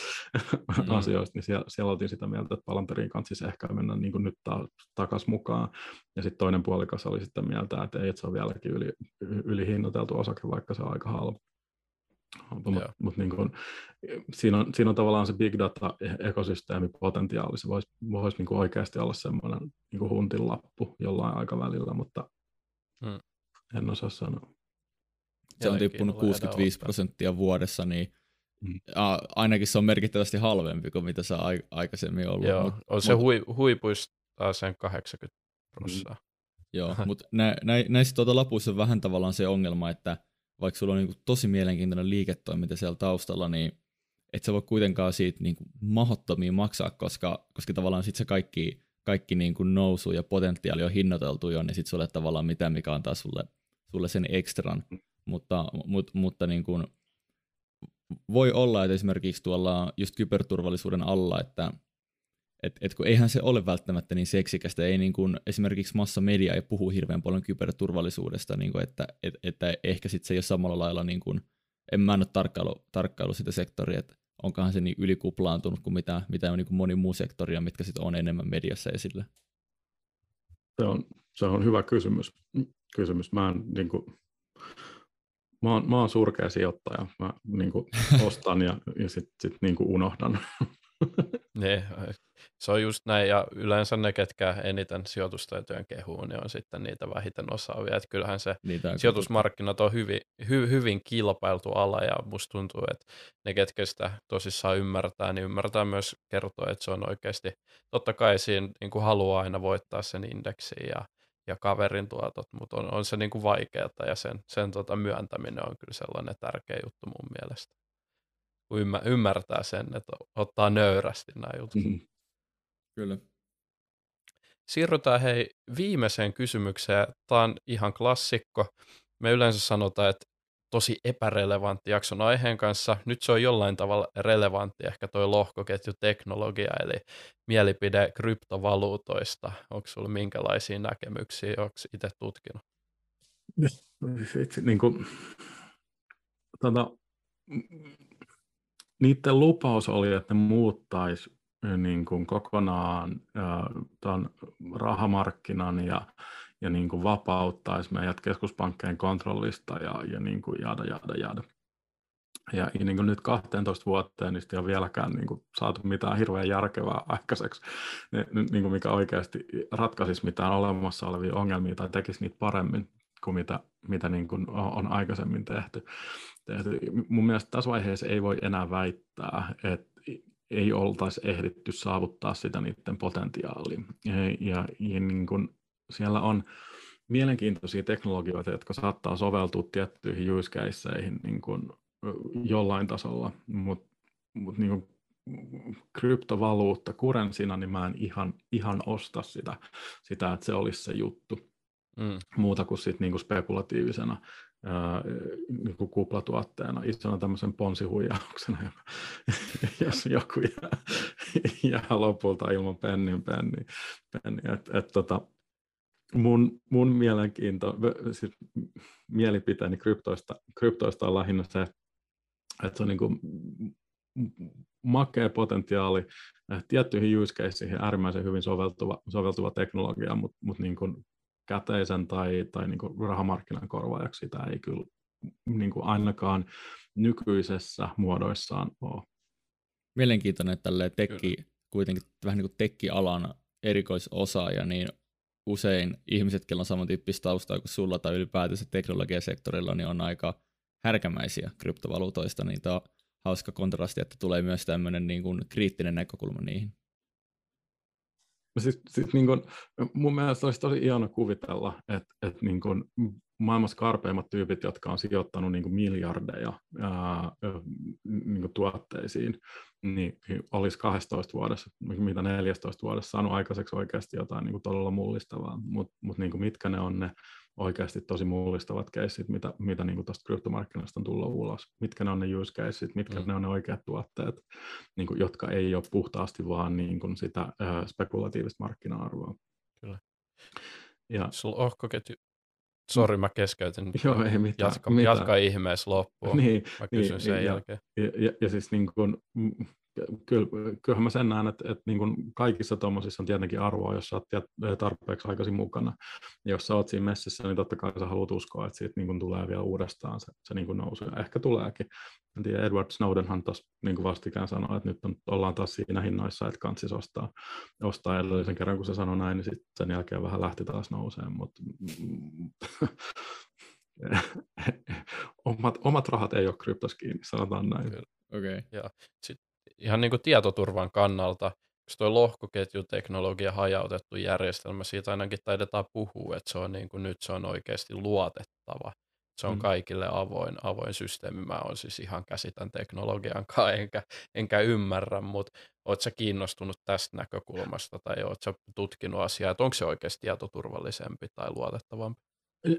mm. asioista niin siellä, siellä oltiin sitä mieltä, että Palanteriin kanssa siis ehkä mennä niin kuin nyt ta- takaisin mukaan. Ja sitten toinen puolikas oli sitten mieltä, että ei, että se on vieläkin yli, ylihinnoiteltu osake, vaikka se on aika halpa. Mutta mut niin kun, siinä, on, siinä on tavallaan se big data-ekosysteemipotentiaali, se voisi vois niin oikeasti olla semmoinen niin huntin lappu jollain aikavälillä, mutta hmm. en osaa sanoa. Se on tippunut 65 prosenttia vuodessa, niin hmm. a, ainakin se on merkittävästi halvempi kuin mitä se on aikaisemmin ollut. Joo, mut, on se mut, hui, huipuista sen 80 prosenttia. Hmm. Joo, mutta nä, nä, näissä tuota lapuissa on vähän tavallaan se ongelma, että – vaikka sulla on niin kuin tosi mielenkiintoinen liiketoiminta siellä taustalla, niin et sä voi kuitenkaan siitä niin kuin mahottomia maksaa, koska, koska tavallaan sitten se kaikki, kaikki niin kuin nousu ja potentiaali on hinnoiteltu jo, niin sitten sulle tavallaan mitään, mikä antaa sulle, sulle sen ekstran. Mutta, mutta, mutta niin kuin, voi olla, että esimerkiksi tuolla just kyberturvallisuuden alla, että et, et kun eihän se ole välttämättä niin seksikästä, ei niin kuin, esimerkiksi massamedia ei puhu hirveän paljon kyberturvallisuudesta, niin kuin, että, et, että ehkä sitten se ei ole samalla lailla, niin kuin, en mä en ole tarkkailu, tarkkailu sitä sektoria, että onkohan se niin ylikuplaantunut kuin mitä, mitä on niin kuin moni muu sektori, ja mitkä sitten on enemmän mediassa esillä. Se on, se on hyvä kysymys. kysymys. Mä, en, niin kuin, mä, oon, mä oon surkea sijoittaja. Mä niin kuin, ostan ja, ja sitten sit, niin kuin unohdan. Ne, se on just näin, ja yleensä ne, ketkä eniten sijoitustaitojen kehuu, niin on sitten niitä vähiten osaavia. Että kyllähän se niitä on sijoitusmarkkinat on hyvin, hy, hyvin kilpailtu ala, ja musta tuntuu, että ne, ketkä sitä tosissaan ymmärtää, niin ymmärtää myös kertoa, että se on oikeasti, totta kai siinä niin kuin haluaa aina voittaa sen indeksiin ja, ja kaverin tuotot, mutta on, on se niin kuin vaikeaa, ja sen, sen tota myöntäminen on kyllä sellainen tärkeä juttu mun mielestä kun ymmärtää sen, että ottaa nöyrästi nämä jutut. Mm-hmm. Kyllä. Siirrytään hei viimeiseen kysymykseen. Tämä on ihan klassikko. Me yleensä sanotaan, että tosi epärelevantti jakson aiheen kanssa. Nyt se on jollain tavalla relevantti, ehkä toi lohkoketjuteknologia, eli mielipide kryptovaluutoista. Onko sinulla minkälaisia näkemyksiä, onko itse tutkinut? Niin kuin, tota, niiden lupaus oli, että ne muuttaisi niin kuin kokonaan tuon rahamarkkinan ja, ja niin kuin vapauttaisi meidät keskuspankkeen kontrollista ja, ja niin kuin jada, jada, jada. Ja niin kuin nyt 12 vuoteen niin ei ole vieläkään niin kuin saatu mitään hirveän järkevää aikaiseksi, niin kuin mikä oikeasti ratkaisisi mitään olemassa olevia ongelmia tai tekisi niitä paremmin kuin mitä, mitä niin kuin on aikaisemmin tehty. tehty. Mun mielestä tässä vaiheessa ei voi enää väittää, että ei oltaisi ehditty saavuttaa sitä niiden potentiaalia. Ja, ja, niin kuin siellä on mielenkiintoisia teknologioita, jotka saattaa soveltua tiettyihin use niin kuin jollain tasolla, mutta mut niin kryptovaluutta kurensina, niin mä en ihan, ihan osta sitä, sitä, että se olisi se juttu. Mm. Muuta kuin sit niin kuin spekulatiivisena niin kuin kuplatuotteena, isona tämmöisen ponsihuijauksena, jos joku jää, jää lopulta ilman pennin penni. penni. Et, et, tota, mun, mun mielenkiinto, siis mielipiteeni kryptoista, kryptoista on lähinnä se, että se on niin kuin makea potentiaali tiettyihin use caseihin äärimmäisen hyvin soveltuva, soveltuva teknologia, mutta mut niin kuin käteisen tai, tai niin kuin rahamarkkinan korvaajaksi sitä ei kyllä niin kuin ainakaan nykyisessä muodoissaan ole. Mielenkiintoinen, että tälleen tekki, kuitenkin vähän niin kuin tekkialan erikoisosaaja, niin usein ihmiset, joilla on samantyyppistä taustaa kuin sulla tai ylipäätänsä teknologiasektorilla, niin on aika härkämäisiä kryptovaluutoista, niin tämä on hauska kontrasti, että tulee myös tämmöinen niin kuin kriittinen näkökulma niihin. Siis, siis niin kuin, mun mielestä olisi tosi ihana kuvitella, että, että niin maailman karpeimmat tyypit, jotka on sijoittanut niin miljardeja ää, niin tuotteisiin, niin olisi 12 vuodessa, mitä 14 vuodessa saanut aikaiseksi oikeasti jotain niin todella mullistavaa, mutta mut niin mitkä ne on ne oikeasti tosi mullistavat keissit, mitä, mitä niin tuosta kryptomarkkinasta on tullut ulos. Mitkä ne on ne use cases, mitkä mm. ne on ne oikeat tuotteet, niin kuin, jotka ei ole puhtaasti vaan niin kuin sitä äh, spekulatiivista markkina-arvoa. Kyllä. Ja, Sulla ohkoketju, Sori, mä keskeytin. Joo, ei mitään. Jatka, mitään. jatka ihmeessä loppuun. Niin, mä kysyn niin, sen ja, jälkeen. Ja, ja, ja siis niin kuin, kyllä, kyllähän mä sen näen, että, että niin kuin kaikissa tuommoisissa on tietenkin arvoa, jos sä oot tarpeeksi aikaisin mukana. Ja jos sä oot siinä messissä, niin totta kai sä haluat uskoa, että siitä niin kuin tulee vielä uudestaan se, se niin kuin nousu. Ja ehkä tuleekin. En tiedä, Edward Snowdenhan tuossa niin vastikään sanoi, että nyt on, ollaan taas siinä hinnoissa, että kansis ostaa, ostaa edellisen kerran, kun se sanoi näin, niin sitten sen jälkeen vähän lähti taas nouseen. Mutta omat, omat rahat ei ole kryptos kiinni, sanotaan näin. Okei. Okay. Ja sit ihan niin kuin tietoturvan kannalta, jos tuo lohkoketjuteknologia hajautettu järjestelmä, siitä ainakin taidetaan puhua, että se on niin kuin nyt se on oikeasti luotettava. Se on mm. kaikille avoin, avoin systeemi. Mä oon siis ihan käsitän teknologian kanssa, enkä, enkä ymmärrä, mutta oot sä kiinnostunut tästä näkökulmasta tai oot sä tutkinut asiaa, että onko se oikeasti tietoturvallisempi tai luotettavampi?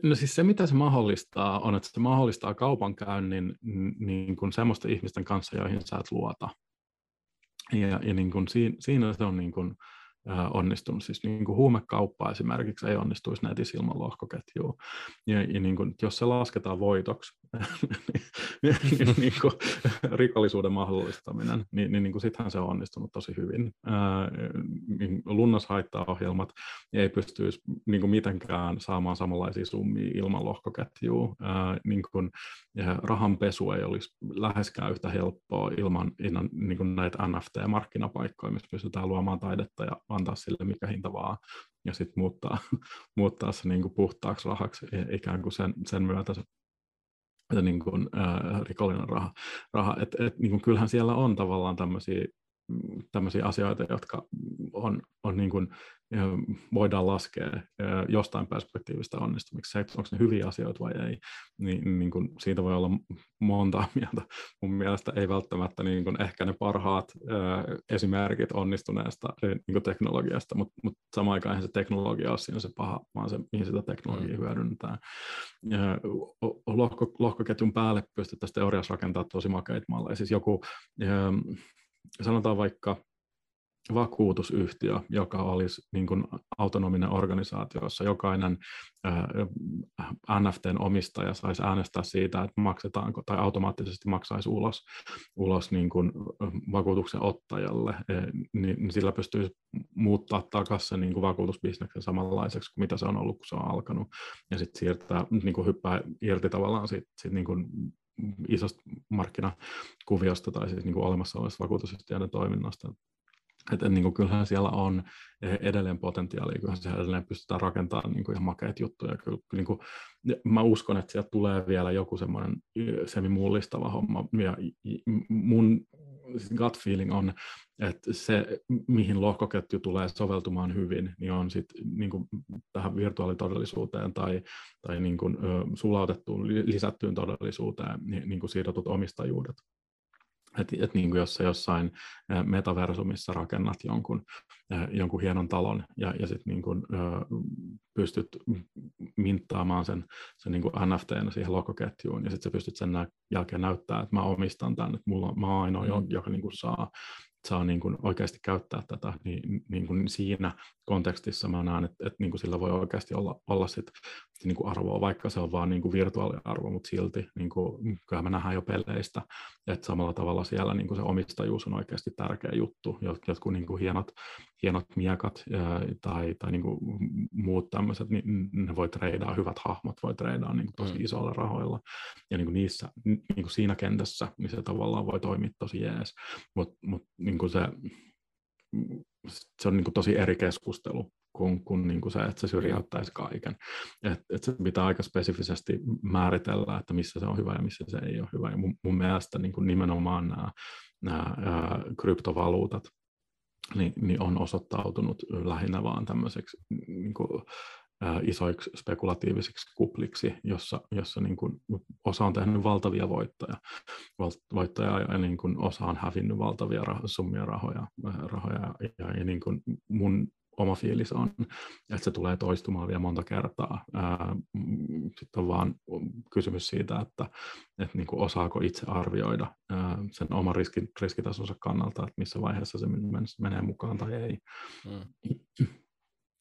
No siis se, mitä se mahdollistaa, on, että se mahdollistaa kaupankäynnin niin kuin semmoisten ihmisten kanssa, joihin sä et luota. Ja, ja niin kuin siinä, siinä se on niin kuin, onnistunut. Siis niin kuin huumekauppa esimerkiksi ei onnistuisi netissä ilman lohkoketjua. Ja, ja niin kuin, jos se lasketaan voitoksi, niin, kuin, rikollisuuden mahdollistaminen, niin, niin, niin kuin sittenhän se on onnistunut tosi hyvin. Niin lunnashaittaohjelmat ei pystyisi niin kuin mitenkään saamaan samanlaisia summia ilman lohkoketjua. Niin kuin, rahanpesu ei olisi läheskään yhtä helppoa ilman, ilman niin kuin näitä NFT-markkinapaikkoja, missä pystytään luomaan taidetta ja antaa sille mikä hinta vaan, ja sitten muuttaa, muuttaa se niin kuin puhtaaksi rahaksi ikään kuin sen, sen myötä se niin kuin, ää, rikollinen raha. raha. Et, et, niin kuin, kyllähän siellä on tavallaan tämmöisiä tämmöisiä asioita, jotka on, on niin kuin, voidaan laskea jostain perspektiivistä onnistumiksi. Se, onko ne hyviä asioita vai ei, niin, niin kuin siitä voi olla monta mieltä. Mun mielestä ei välttämättä niin kuin ehkä ne parhaat esimerkit onnistuneesta niin kuin teknologiasta, mutta, mutta samaan aikaan se teknologia ole siinä se paha, vaan se, mihin sitä teknologiaa mm. hyödynnetään. Lohko, lohkoketjun päälle pystyttäisiin teoriassa rakentamaan tosi makeita malleja. Siis joku sanotaan vaikka vakuutusyhtiö, joka olisi niin kuin autonominen organisaatio, jossa jokainen NFTn omistaja saisi äänestää siitä, että maksetaanko tai automaattisesti maksaisi ulos, ulos niin kuin vakuutuksen ottajalle, niin, niin sillä pystyy muuttaa takaisin niin kuin vakuutusbisneksen samanlaiseksi kuin mitä se on ollut, kun se on alkanut, ja sitten siirtää, niin kuin hyppää irti tavallaan siitä, siitä niin kuin isosta markkinakuviosta tai siis niin kuin olemassa olevasta vakuutusyhtiöiden toiminnasta. Että niin kuin, kyllähän siellä on edelleen potentiaalia, kyllähän siellä edelleen pystytään rakentamaan niin kuin ihan makeita juttuja. Kyllä, niin kuin, mä uskon, että sieltä tulee vielä joku semmoinen semimullistava homma. Ja mun gut feeling on, että se, mihin lohkoketju tulee soveltumaan hyvin, niin on sitten niin kuin tähän virtuaalitodellisuuteen tai, tai niin kuin, sulautettuun, lisättyyn todellisuuteen niin, niin kuin siirretut omistajuudet. Että et niin kuin jos sä jossain metaversumissa rakennat jonkun, jonkun hienon talon ja, ja sitten niin kuin, pystyt minttaamaan sen, sen niin kuin NFTn siihen lokoketjuun ja sitten sä pystyt sen jälkeen näyttämään, että mä omistan tämän, että mulla, mä oon ainoa, mm. joka niin kuin saa saa niin kuin oikeasti käyttää tätä, niin, niin kuin siinä kontekstissa mä näen, että, että niin kuin sillä voi oikeasti olla, olla sit, niin kuin arvoa, vaikka se on vaan niin kuin virtuaaliarvo, mutta silti niin kuin, kyllä me nähdään jo peleistä, että samalla tavalla siellä niin kuin se omistajuus on oikeasti tärkeä juttu, jotkut niin kuin hienot, hienot miekat tai, tai niin kuin muut tämmöiset, niin ne voi treidaa, hyvät hahmot voi treidaa niin kuin tosi mm. isoilla rahoilla, ja niin kuin niissä, niin kuin siinä kentässä, niin se tavallaan voi toimia tosi jees, mutta mut, niin kuin se, se on niin kuin tosi eri keskustelu kuin, kuin, niin kuin se, että se syrjäyttäisi kaiken. Et, et se pitää aika spesifisesti määritellä, että missä se on hyvä ja missä se ei ole hyvä. Ja mun, mun mielestä niin kuin nimenomaan nämä, nämä ää, kryptovaluutat niin, niin on osoittautunut lähinnä vaan tämmöiseksi niin kuin, isoiksi spekulatiivisiksi kupliksi, jossa, jossa niin kuin osa on tehnyt valtavia voittoja, voittoja ja niin kuin osa on hävinnyt valtavia rah- summia rahoja, rahoja ja, ja niin kuin mun oma fiilis on, että se tulee toistumaan vielä monta kertaa. Sitten on vaan kysymys siitä, että, että niin kuin osaako itse arvioida sen oman riski, riskitasonsa kannalta, että missä vaiheessa se menee mukaan tai ei. Mm.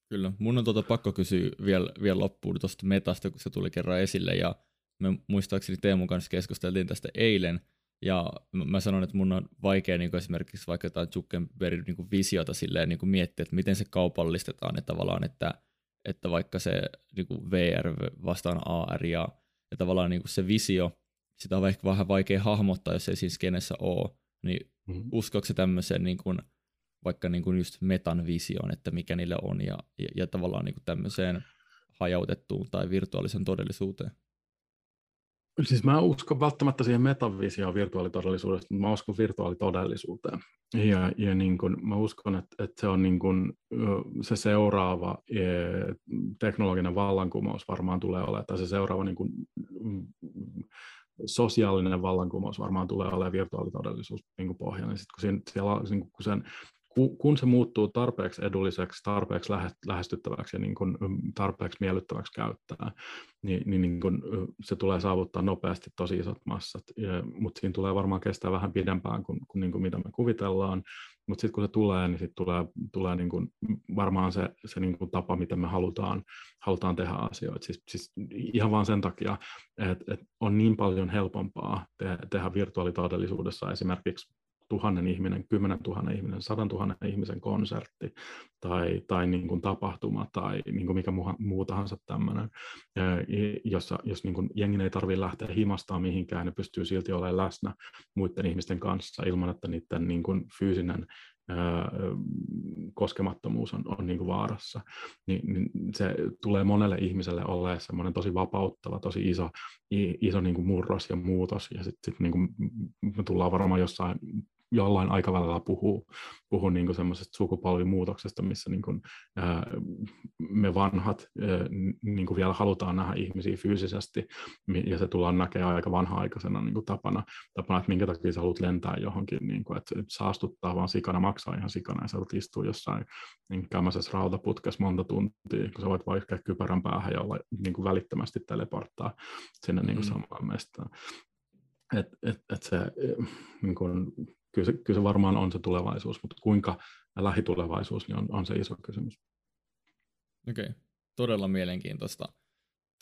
Kyllä, mun on tuota pakko kysyä vielä, vielä loppuun tuosta metasta, kun se tuli kerran esille, ja me muistaakseni Teemun kanssa keskusteltiin tästä eilen, ja mä sanon, että mun on vaikea niin esimerkiksi vaikka jotain Zuckerbergin niin visiota silleen niin miettiä, että miten se kaupallistetaan, että tavallaan, että, että vaikka se niin VR vastaan AR ja, ja tavallaan niin se visio, sitä on ehkä vähän vaikea hahmottaa, jos ei siinä skenessä ole, niin mm-hmm. uskoako se tämmöiseen niin kuin, vaikka niin kuin just metan visioon, että mikä niille on, ja, ja, ja tavallaan niin kuin tämmöiseen hajautettuun tai virtuaalisen todellisuuteen? Siis mä uskon välttämättä siihen metavisioon virtuaalitodellisuudesta, mutta mä uskon virtuaalitodellisuuteen. Ja, ja niin kun, mä uskon, että, että se on niin kun, se seuraava e, teknologinen vallankumous varmaan tulee olemaan, tai se seuraava niin kun, sosiaalinen vallankumous varmaan tulee olemaan virtuaalitodellisuus niin pohjana. Sitten kun, siinä, siellä, niin kun sen kun se muuttuu tarpeeksi edulliseksi, tarpeeksi lähestyttäväksi ja niin kuin tarpeeksi miellyttäväksi käyttää, niin, niin, niin kuin se tulee saavuttaa nopeasti tosi isot massat, mutta siinä tulee varmaan kestää vähän pidempään kuin, kuin, niin kuin mitä me kuvitellaan, mutta sitten kun se tulee, niin sitten tulee, tulee niin kuin varmaan se, se niin kuin tapa, miten me halutaan, halutaan tehdä asioita. Siis, siis ihan vain sen takia, että, että on niin paljon helpompaa te, tehdä virtuaalitodellisuudessa esimerkiksi tuhannen ihminen, kymmenen tuhannen ihminen, sadan tuhannen ihmisen konsertti tai, tai niin kuin tapahtuma tai niin kuin mikä muu tahansa tämmöinen, jossa, jos niin kuin jengi ei tarvitse lähteä himastaan mihinkään, ne pystyy silti olemaan läsnä muiden ihmisten kanssa ilman, että niiden niin kuin fyysinen koskemattomuus on, on niin kuin vaarassa, niin, niin se tulee monelle ihmiselle olemaan semmoinen tosi vapauttava, tosi iso, iso niin kuin murros ja muutos, ja sitten sit niin kuin me tullaan varmaan jossain jollain aikavälillä puhuu, puhuu niin semmoisesta sukupolvimuutoksesta, missä niin kuin, ää, me vanhat ää, niin kuin vielä halutaan nähdä ihmisiä fyysisesti, ja se tullaan näkemään aika vanha-aikaisena niin kuin tapana, tapana, että minkä takia sä haluat lentää johonkin, niin kuin, että saastuttaa vaan sikana, maksaa ihan sikana, ja sä haluat istua jossain niin kämäisessä rautaputkessa monta tuntia, kun sä voit vaikka kypärän päähän ja olla niin kuin välittömästi teleporttaa sinne niin kuin mm. samaan mestaan. Et, et, et se, niin kuin, kyllä, se, kyllä se varmaan on se tulevaisuus, mutta kuinka lähitulevaisuus niin on, on se iso kysymys. Okei, okay. todella mielenkiintoista.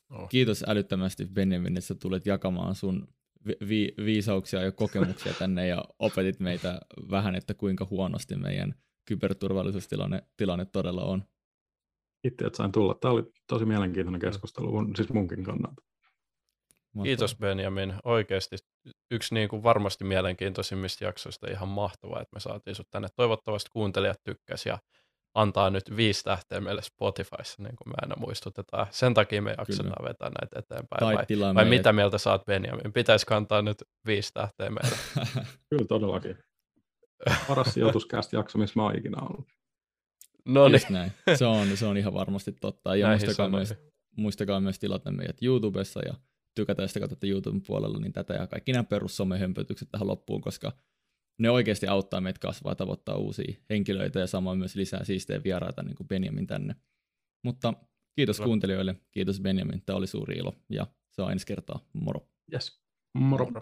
Oh. Kiitos älyttömästi Benjamin, että sä tulet jakamaan sun vi- viisauksia ja kokemuksia tänne ja opetit meitä vähän, että kuinka huonosti meidän kyberturvallisuustilanne tilanne todella on. Kiitos, että sain tulla. Tämä oli tosi mielenkiintoinen keskustelu, siis munkin kannalta. Kiitos Benjamin. Oikeasti yksi niin kuin varmasti mielenkiintoisimmista jaksoista. Ihan mahtavaa, että me saatiin sut tänne. Toivottavasti kuuntelijat tykkäsivät ja antaa nyt viisi tähteä meille Spotifyssa, niin kuin me aina muistutetaan. Sen takia me jaksetaan Kyllä. vetää näitä eteenpäin. Tai vai, vai mitä mieltä saat Benjamin? Pitäisikö antaa nyt viisi tähteä meille? Kyllä todellakin. Paras sijoituskästi jakso, missä mä oon ikinä ollut. No niin. näin. Se on, se on ihan varmasti totta. Ja muistakaa myös, muistakaa myös tilata meidät YouTubessa ja tykätä, jos te katsotte YouTuben puolella, niin tätä ja kaikki nämä perussomehömpötykset tähän loppuun, koska ne oikeasti auttaa meitä kasvaa tavoittaa uusia henkilöitä ja samoin myös lisää siistejä vieraita niin kuin Benjamin tänne. Mutta kiitos no. kuuntelijoille, kiitos Benjamin, tämä oli suuri ilo ja se on ensi kertaa, moro. Yes, moro. moro.